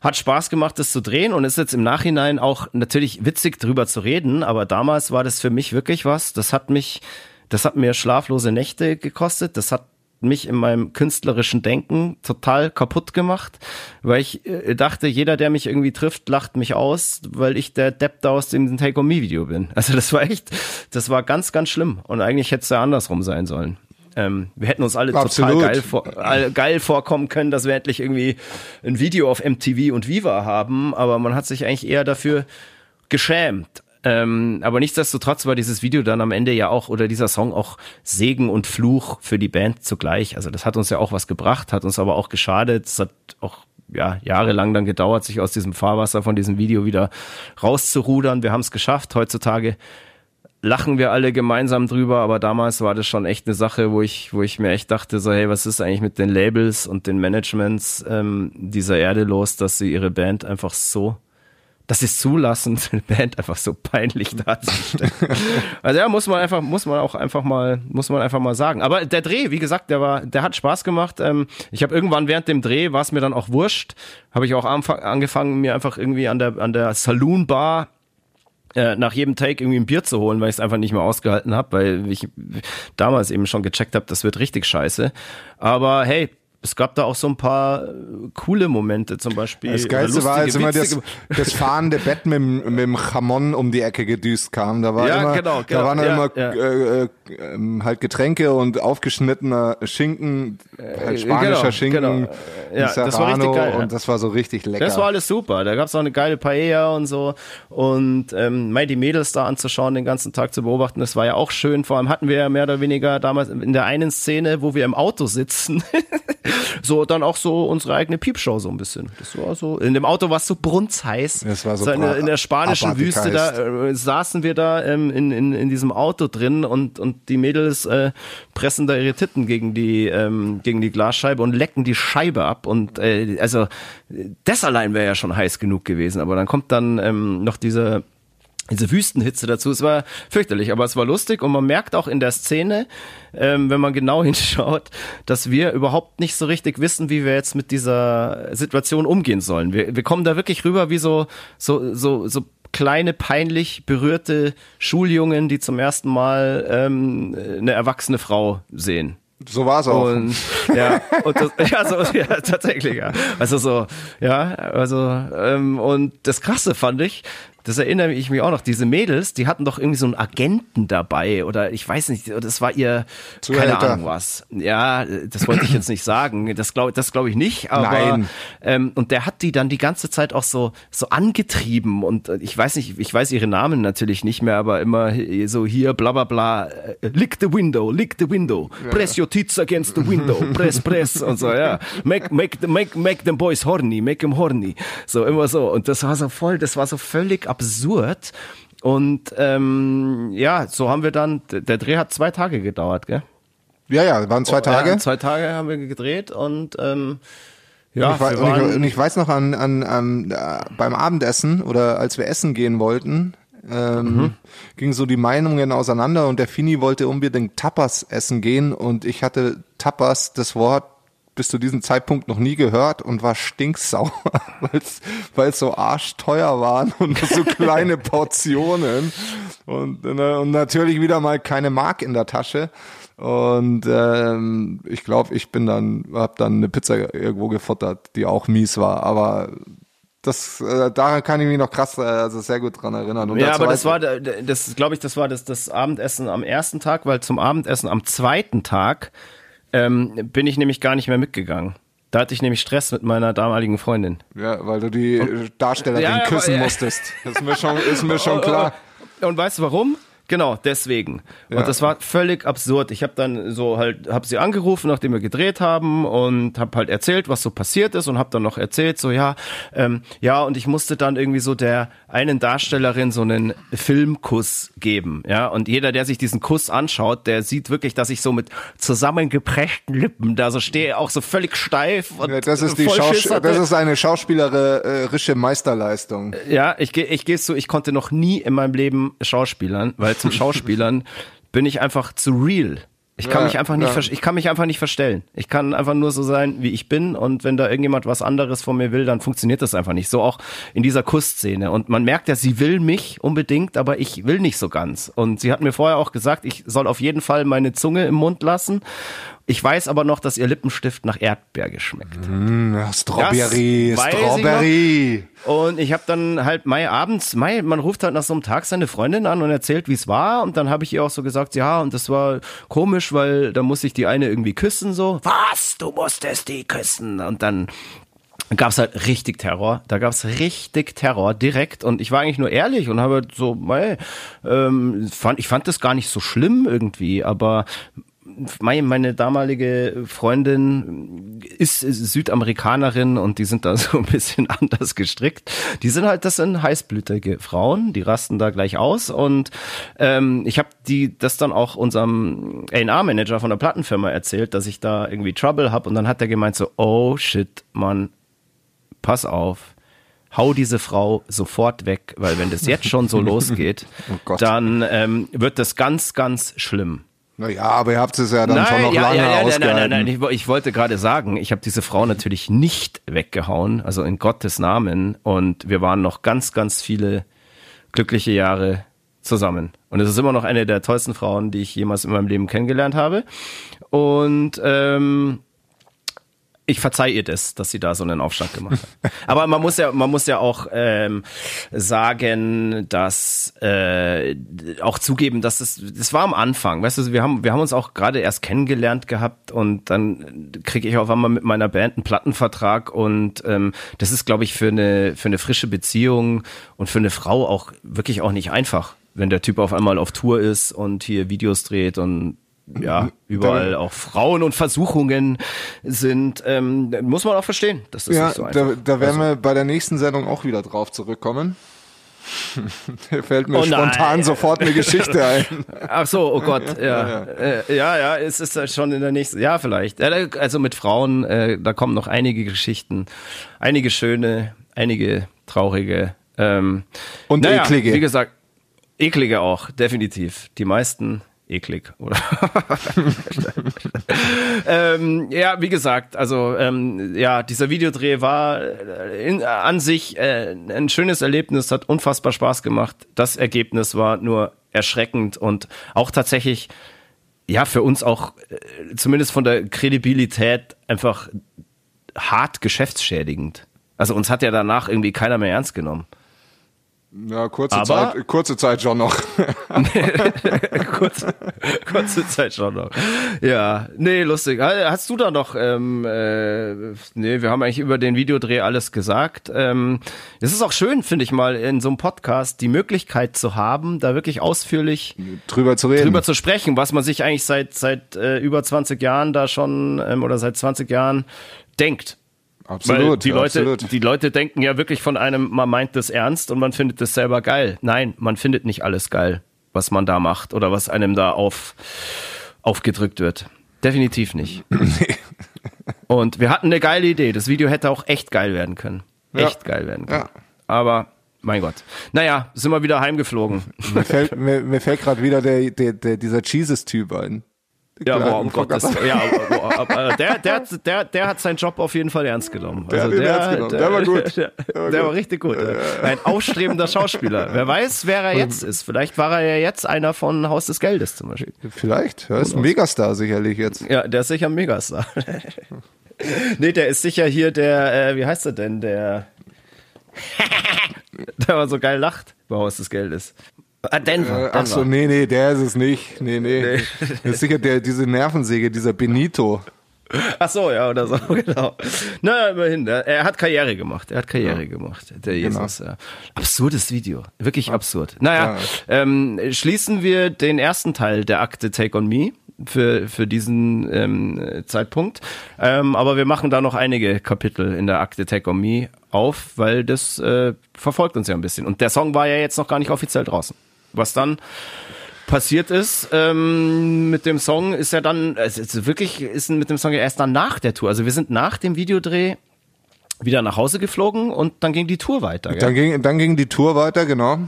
hat Spaß gemacht, das zu drehen und ist jetzt im Nachhinein auch natürlich witzig drüber zu reden, aber damals war das für mich wirklich was. Das hat mich, das hat mir schlaflose Nächte gekostet. Das hat mich in meinem künstlerischen Denken total kaputt gemacht, weil ich äh, dachte, jeder, der mich irgendwie trifft, lacht mich aus, weil ich der Depp da aus dem Take on Me Video bin. Also das war echt, das war ganz, ganz schlimm und eigentlich hätte es ja andersrum sein sollen. Ähm, wir hätten uns alle Absolut. total geil, vor, geil vorkommen können, dass wir endlich irgendwie ein Video auf MTV und Viva haben, aber man hat sich eigentlich eher dafür geschämt. Ähm, aber nichtsdestotrotz war dieses Video dann am Ende ja auch oder dieser Song auch Segen und Fluch für die Band zugleich. Also das hat uns ja auch was gebracht, hat uns aber auch geschadet. Es hat auch ja, jahrelang dann gedauert, sich aus diesem Fahrwasser von diesem Video wieder rauszurudern. Wir haben es geschafft. Heutzutage lachen wir alle gemeinsam drüber, aber damals war das schon echt eine Sache, wo ich, wo ich mir echt dachte, so, hey, was ist eigentlich mit den Labels und den Managements ähm, dieser Erde los, dass sie ihre Band einfach so, dass sie es zulassen, eine Band einfach so peinlich darzustellen. also ja, muss man einfach, muss man auch einfach mal, muss man einfach mal sagen. Aber der Dreh, wie gesagt, der war, der hat Spaß gemacht. Ähm, ich habe irgendwann während dem Dreh, war es mir dann auch wurscht, habe ich auch angefangen, mir einfach irgendwie an der, an der Saloon Bar äh, nach jedem Take irgendwie ein Bier zu holen, weil ich es einfach nicht mehr ausgehalten habe, weil ich damals eben schon gecheckt habe, das wird richtig scheiße. Aber hey, es gab da auch so ein paar äh, coole Momente, zum Beispiel. Das Geilste war, als immer das, das fahrende Bett mit, mit dem Chamon um die Ecke gedüst kam. Da war ja, immer, genau, genau. da waren ja, immer ja. Äh, äh, halt Getränke und aufgeschnittener Schinken, äh, halt spanischer genau, Schinken, genau. Ja, Serrano, das war richtig geil. Und das war so richtig lecker. Das war alles super. Da gab's auch eine geile Paella und so. Und ähm, die Mädels da anzuschauen, den ganzen Tag zu beobachten, das war ja auch schön. Vor allem hatten wir ja mehr oder weniger damals in der einen Szene, wo wir im Auto sitzen. so dann auch so unsere eigene Piepshow so ein bisschen. Das war so, in dem Auto war es so brunzheiß. Das war so, so in, der, in der spanischen Wüste, da äh, saßen wir da ähm, in, in, in diesem Auto drin und, und die Mädels äh, pressen da ihre Titten gegen die, ähm, gegen die Glasscheibe und lecken die Scheibe ab. Und äh, also das allein wäre ja schon heiß genug gewesen. Aber dann kommt dann ähm, noch diese diese Wüstenhitze dazu. Es war fürchterlich, aber es war lustig und man merkt auch in der Szene, ähm, wenn man genau hinschaut, dass wir überhaupt nicht so richtig wissen, wie wir jetzt mit dieser Situation umgehen sollen. Wir, wir kommen da wirklich rüber wie so, so, so, so kleine, peinlich berührte Schuljungen, die zum ersten Mal ähm, eine erwachsene Frau sehen. So war es auch. Und, ja, und das, ja, so, ja, tatsächlich, ja. Also so, ja, also, ähm, und das Krasse fand ich, das erinnere ich mich auch noch, diese Mädels, die hatten doch irgendwie so einen Agenten dabei oder ich weiß nicht, das war ihr, Zuhälter. keine Ahnung was. Ja, das wollte ich jetzt nicht sagen, das glaube das glaub ich nicht, aber Nein. Ähm, und der hat die dann die ganze Zeit auch so, so angetrieben und ich weiß nicht, ich weiß ihre Namen natürlich nicht mehr, aber immer so hier bla bla bla, äh, lick the window, lick the window, ja. press your tits against the window, press, press und so, ja. Make, make, make, make them boys horny, make them horny. So, immer so. Und das war so voll, das war so völlig absurd. Und ähm, ja, so haben wir dann, der Dreh hat zwei Tage gedauert, gell? Ja, ja, waren zwei Tage. Ja, zwei Tage haben wir gedreht und ähm, ja, und ich, weiß, und ich, und ich weiß noch an, an, an äh, beim Abendessen oder als wir essen gehen wollten, ähm, mhm. gingen so die Meinungen auseinander und der Fini wollte unbedingt Tapas essen gehen und ich hatte Tapas, das Wort bis zu diesem Zeitpunkt noch nie gehört und war stinksauer, weil es so arschteuer waren und so kleine Portionen und, äh, und natürlich wieder mal keine Mark in der Tasche. Und ähm, ich glaube, ich bin dann, habe dann eine Pizza irgendwo gefuttert, die auch mies war. Aber das, äh, daran kann ich mich noch krass, äh, also sehr gut dran erinnern. Und ja, aber das war, das glaube ich, das war das, das Abendessen am ersten Tag, weil zum Abendessen am zweiten Tag ähm, bin ich nämlich gar nicht mehr mitgegangen. Da hatte ich nämlich Stress mit meiner damaligen Freundin. Ja, weil du die Darstellerin ja, küssen ja. musstest. Das ist mir schon, ist mir schon klar. Und weißt du warum? Genau, deswegen. Ja. Und das war völlig absurd. Ich habe dann so halt, habe sie angerufen, nachdem wir gedreht haben und habe halt erzählt, was so passiert ist und habe dann noch erzählt, so ja, ähm, ja und ich musste dann irgendwie so der einen Darstellerin so einen Filmkuss geben, ja. Und jeder, der sich diesen Kuss anschaut, der sieht wirklich, dass ich so mit zusammengepreschten Lippen da so stehe, auch so völlig steif und Ja, das ist die Schaus das ist eine schauspielerische Meisterleistung. Ja, ich, geh- ich geh's zu, ich konnte noch nie in meinem Leben Schauspielern, weil zum Schauspielern bin ich einfach zu real. Ich kann Ja, mich einfach nicht, ja. ich kann mich einfach nicht verstellen. Ich kann einfach nur so sein, wie ich bin und wenn da irgendjemand was anderes von mir will, dann funktioniert das einfach nicht. So auch in dieser Kussszene und man merkt ja, sie will mich unbedingt, aber ich will nicht so ganz. Und sie hat mir vorher auch gesagt, ich soll auf jeden Fall meine Zunge im Mund lassen. Ich weiß aber noch, dass ihr Lippenstift nach Erdbeere schmeckt. Ja, Strawberry, Das weiß ich Strawberry. Und ich habe dann halt Mai abends, Mai, man ruft halt nach so einem Tag seine Freundin an und erzählt, wie es war. Und dann habe ich ihr auch so gesagt, ja, und das war komisch, weil da muss ich die eine irgendwie küssen so. Was? Du musstest die küssen? Und dann gab's halt richtig Terror. Da gab's richtig Terror direkt. Und ich war eigentlich nur ehrlich und habe so, mei, ähm, fand, ich fand das gar nicht so schlimm irgendwie, aber meine, damalige Freundin ist Südamerikanerin und die sind da so ein bisschen anders gestrickt. Die sind halt, das sind heißblütige Frauen, die rasten da gleich aus und ähm, ich habe die das dann auch unserem A&R-Manager von der Plattenfirma erzählt, dass ich da irgendwie Trouble habe und dann hat er gemeint so, oh shit, Mann, pass auf. Hau diese Frau sofort weg, weil wenn das jetzt schon so losgeht, Oh dann ähm, wird das ganz, ganz schlimm. Naja, aber ihr habt es ja dann schon noch ja, lange ja, ja, nein, ausgehalten. nein, nein, nein. Ich, wo- ich wollte gerade sagen, ich habe diese Frau natürlich nicht weggehauen, also in Gottes Namen. Und wir waren noch ganz, ganz viele glückliche Jahre zusammen. Und es ist immer noch eine der tollsten Frauen, die ich jemals in meinem Leben kennengelernt habe. Und ähm, ich verzeih ihr das, dass sie da so einen Aufstand gemacht hat. Aber man muss ja, man muss ja auch ähm, sagen, dass äh, auch zugeben, dass es, das war am Anfang, weißt du, wir haben, wir haben uns auch gerade erst kennengelernt gehabt und dann kriege ich auf einmal mit meiner Band einen Plattenvertrag und ähm, das ist, glaube ich, für eine für eine frische Beziehung und für eine Frau auch wirklich auch nicht einfach, wenn der Typ auf einmal auf Tour ist und hier Videos dreht und ja, überall auch Frauen und Versuchungen sind, ähm, muss man auch verstehen. Das ist Ja, nicht so einfach. da, da werden wir bei der nächsten Sendung auch wieder drauf zurückkommen. da fällt mir Oh spontan sofort eine Geschichte ein. Ach so, oh Gott, ja. Ja, äh, ja, ja, es ist ja schon in der nächsten, ja, vielleicht. Ja, da- Also mit Frauen, äh, da kommen noch einige Geschichten, einige schöne, einige traurige. Ähm, Und naja, eklige. Wie gesagt, eklige auch, definitiv. Die meisten eklig, oder? ähm, ja, wie gesagt, also ähm, ja, dieser Videodreh war äh, in, an sich äh, ein schönes Erlebnis, hat unfassbar Spaß gemacht. Das Ergebnis war nur erschreckend und auch tatsächlich, ja, für uns auch äh, zumindest von der Kredibilität einfach hart geschäftsschädigend. Also uns hat ja danach irgendwie keiner mehr ernst genommen. Ja, kurze Aber- Zeit, kurze Zeit schon noch. kurze, kurze Zeit schon noch. Ja, nee, lustig. Hast du da noch, ähm, äh, nee, wir haben eigentlich über den Videodreh alles gesagt. Ähm, es ist auch schön, finde ich mal, in so einem Podcast die Möglichkeit zu haben, da wirklich ausführlich drüber zu reden. drüber zu sprechen, was man sich eigentlich seit, seit äh, über 20 Jahren da schon, ähm, oder seit 20 Jahren denkt. Absolut, Weil die Leute, absolut. die Leute denken ja wirklich von einem, man meint das ernst und man findet das selber geil. Nein, man findet nicht alles geil, was man da macht oder was einem da auf, aufgedrückt wird. Definitiv nicht. und wir hatten eine geile Idee. Das Video hätte auch echt geil werden können. Ja. Echt geil werden können. Ja. Aber, mein Gott. Naja, sind wir wieder heimgeflogen. mir fällt, mir, mir fällt gerade wieder der, der, der, dieser Jesus-Typ ein. Ja, boah, um Gottes ja, boah, aber der, der, hat- der, der hat seinen Job auf jeden Fall ernst genommen. Also Der hat ihn ernst genommen. Der war gut. Der, der war richtig gut. Ein aufstrebender Schauspieler. Wer weiß, wer er jetzt ist. Vielleicht war er ja jetzt einer von Haus des Geldes zum Beispiel. Vielleicht, er ist ein Megastar sicherlich jetzt. Ja, der ist sicher ein Megastar. nee, der ist sicher hier der, äh, wie heißt er denn, der, der mal so geil lacht bei Haus des Geldes. Ah, Denver. Äh, Denver. ach so, nee, nee, der ist es nicht. Nee, nee. Das ist sicher der, diese Nervensäge, dieser Benito. Ach so, ja, oder so, genau. Na, immerhin, er, er hat Karriere gemacht. Er hat Karriere ja. gemacht, der genau. Jesus. Genau. Ja. Absurdes Video, wirklich ja. absurd. Naja, ähm, schließen wir den ersten Teil der Akte Take on Me für, für diesen ähm, Zeitpunkt. Ähm, aber wir machen da noch einige Kapitel in der Akte Take on Me auf, weil das äh, verfolgt uns ja ein bisschen. Und der Song war ja jetzt noch gar nicht offiziell draußen. Was dann passiert ist ähm, mit dem Song, ist ja dann, es ist wirklich ist mit dem Song ja erst dann nach der Tour. Also wir sind nach dem Videodreh wieder nach Hause geflogen und dann ging die Tour weiter. Gell? Dann ging, dann ging die Tour weiter, genau.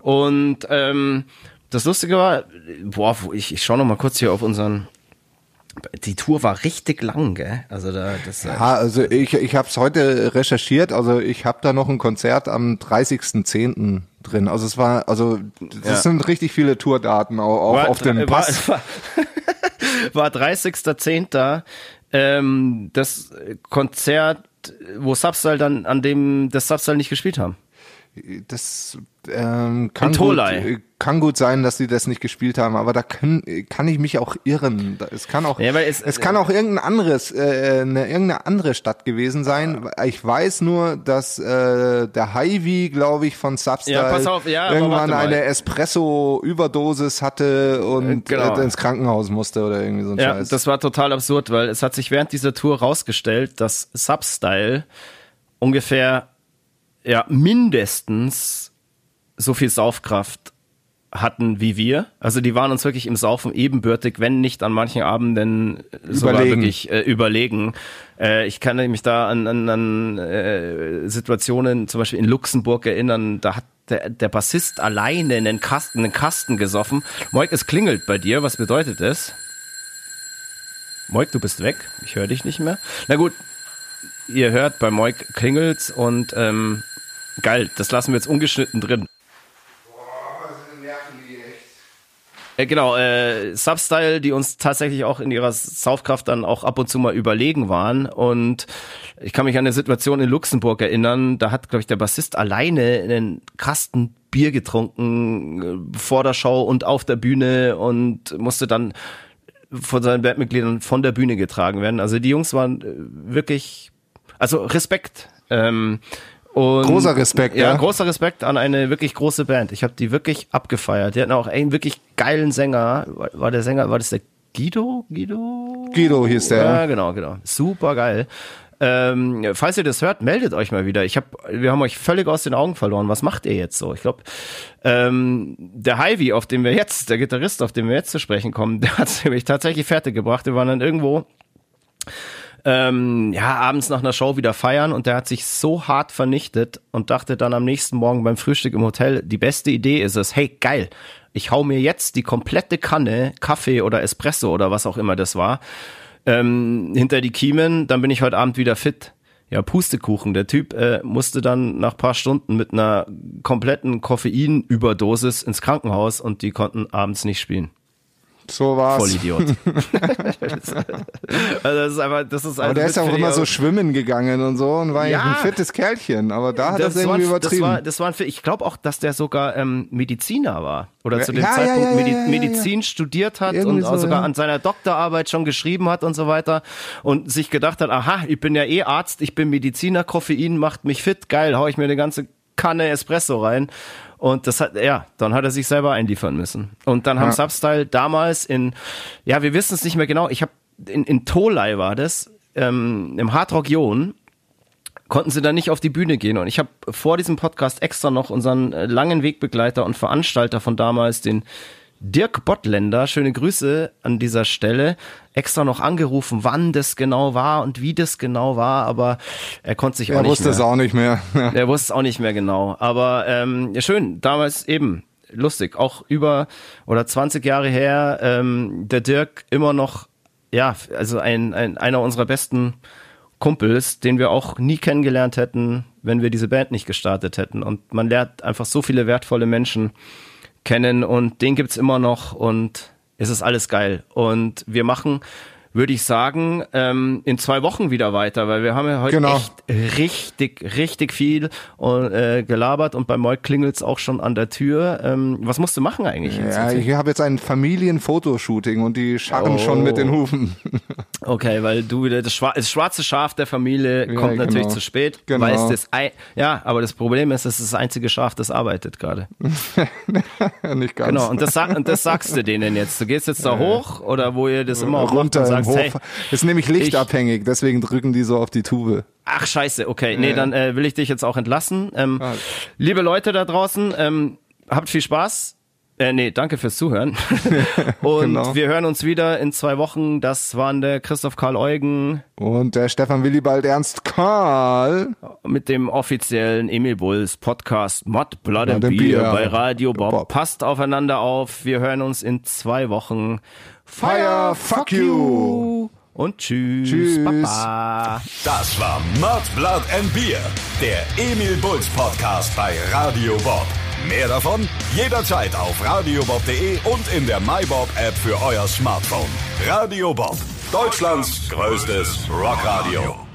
Und ähm, das Lustige war, boah, ich, ich schaue noch mal kurz hier auf unseren die Tour war richtig lang, gell? Also da das Ja, also ich ich habe es heute recherchiert, also ich habe da noch ein Konzert am 30.10. drin. Also es war also das ja. sind richtig viele Tourdaten auch, auch war, auf dem Pass. War, war 30.10. Ähm, das Konzert, wo Substyle dann an dem das Substyle nicht gespielt haben. Das ähm, kann, gut, kann gut sein, dass sie das nicht gespielt haben, aber da kann, kann ich mich auch irren. Es kann auch, ja, es, es kann auch irgendein anderes, äh, eine, irgendeine andere Stadt gewesen sein. Ich weiß nur, dass äh, der Hy-Vee, glaube ich, von Substyle ja, auf, ja, irgendwann eine Espresso-Überdosis hatte und genau. äh, ins Krankenhaus musste oder irgendwie so ein ja, Scheiß. Das war total absurd, weil es hat sich während dieser Tour rausgestellt, dass Substyle ungefähr ja mindestens so viel Saufkraft hatten wie wir. Also die waren uns wirklich im Saufen ebenbürtig, wenn nicht an manchen Abenden sogar überlegen. wirklich äh, überlegen. Äh, ich kann mich da an, an, an äh, Situationen, zum Beispiel in Luxemburg erinnern, da hat der, der Bassist alleine einen Kasten, einen Kasten gesoffen. Moik, es klingelt bei dir. Was bedeutet das? Moik, du bist weg. Ich höre dich nicht mehr. Na gut, ihr hört, bei Moik klingelt's und ähm, geil, das lassen wir jetzt ungeschnitten drin. Äh, genau, äh, Substyle, die uns tatsächlich auch in ihrer Saufkraft dann auch ab und zu mal überlegen waren. Und ich kann mich an eine Situation in Luxemburg erinnern, da hat, glaube ich, der Bassist alleine einen Kasten Bier getrunken äh, vor der Show und auf der Bühne und musste dann von seinen Bandmitgliedern von der Bühne getragen werden. Also die Jungs waren äh, wirklich, also Respekt. Ähm, und, großer Respekt, ja. Ja, großer Respekt an eine wirklich große Band. Ich habe die wirklich abgefeiert. Die hatten auch einen wirklich geilen Sänger. War der Sänger, war das der Guido? Guido? Guido hieß der. Ja, genau, genau. Super geil. Ähm, falls ihr das hört, meldet euch mal wieder. Ich hab, wir haben euch völlig aus den Augen verloren. Was macht ihr jetzt so? Ich glaube, ähm, der Hyvy, auf dem wir jetzt, der Gitarrist, auf den wir jetzt zu sprechen kommen, der hat es nämlich tatsächlich fertig gebracht. Wir waren dann irgendwo ähm, ja, abends nach einer Show wieder feiern und der hat sich so hart vernichtet und dachte dann am nächsten Morgen beim Frühstück im Hotel, die beste Idee ist es, hey, geil, ich hau mir jetzt die komplette Kanne Kaffee oder Espresso oder was auch immer das war, ähm, hinter die Kiemen, dann bin ich heute Abend wieder fit. Ja, Pustekuchen. Der Typ äh, musste dann nach paar Stunden mit einer kompletten Koffeinüberdosis ins Krankenhaus und die konnten abends nicht spielen. So war's. Vollidiot. also das ist einfach, das ist aber der ist ja auch immer so schwimmen gegangen und so und war ja ein fettes Kerlchen, aber da hat er es irgendwie übertrieben. Das war, das war ein, ich glaube auch, dass der sogar ähm, Mediziner war oder zu dem ja, Zeitpunkt ja, Medi Medizin studiert hat irgendwie und so, sogar an seiner Doktorarbeit schon geschrieben hat und so weiter und sich gedacht hat, aha, ich bin ja eh Arzt, ich bin Mediziner, Koffein macht mich fit, geil, hau ich mir eine ganze Kanne Espresso rein und das hat, ja, dann hat er sich selber einliefern müssen. Und dann haben ja. Substyle damals in, ja, wir wissen es nicht mehr genau, ich habe in, in Tolai war das, ähm, im Hardrock Jon, konnten sie dann nicht auf die Bühne gehen. Und ich habe vor diesem Podcast extra noch unseren äh, langen Wegbegleiter und Veranstalter von damals, den Dirk Bottländer, schöne Grüße an dieser Stelle, extra noch angerufen, wann das genau war und wie das genau war, aber er konnte sich er auch nicht mehr. Er wusste es auch nicht mehr. Er wusste es auch nicht mehr genau. Aber ähm, ja, schön, damals eben lustig, auch über oder 20 Jahre her, ähm, der Dirk immer noch, ja, also ein, ein einer unserer besten Kumpels, den wir auch nie kennengelernt hätten, wenn wir diese Band nicht gestartet hätten. Und man lernt einfach so viele wertvolle Menschen kennen und den gibt's immer noch und es ist alles geil. Und wir machen würde ich sagen, ähm, in zwei Wochen wieder weiter, weil wir haben ja heute Genau. echt richtig, richtig viel äh, gelabert und bei Moik klingelt's auch schon an der Tür. Ähm, was musst du machen eigentlich jetzt? Ja, ich habe jetzt ein Familienfotoshooting und die scharren Oh. schon mit den Hufen. Okay, weil du wieder das, Schwa das schwarze Schaf der Familie kommt genau. natürlich zu spät, Genau. weil es das ein ja, aber das Problem ist, es ist das einzige Schaf, das arbeitet gerade. Nicht ganz. Genau, und das, und das sagst du denen jetzt. Du gehst jetzt da hoch oder wo ihr das immer auch macht runter sagst, Hof. ist nämlich lichtabhängig, deswegen drücken die so auf die Tube. ach scheiße, okay, nee, dann äh, will ich dich jetzt auch entlassen. Ähm, Ah. liebe Leute da draußen, ähm, habt viel Spaß. Äh, nee, danke fürs Zuhören. und Genau. wir hören uns wieder in zwei Wochen. Das waren der Christoph Karl Eugen Und der Stefan Willibald Ernst Karl. mit dem offiziellen Emil Bulls Podcast Mod Blood and Beer Beer. bei Radio Bob. Bob. Passt aufeinander auf. Wir hören uns in zwei Wochen. Fire, fuck you. Und tschüss. Tschüss. Baba. Das war Mud, Blood and Beer, der Emil Bulls Podcast bei Radio Bob. Mehr davon jederzeit auf radiobob.de und in der MyBob App für euer Smartphone. Radio Bob, Deutschlands größtes Rockradio.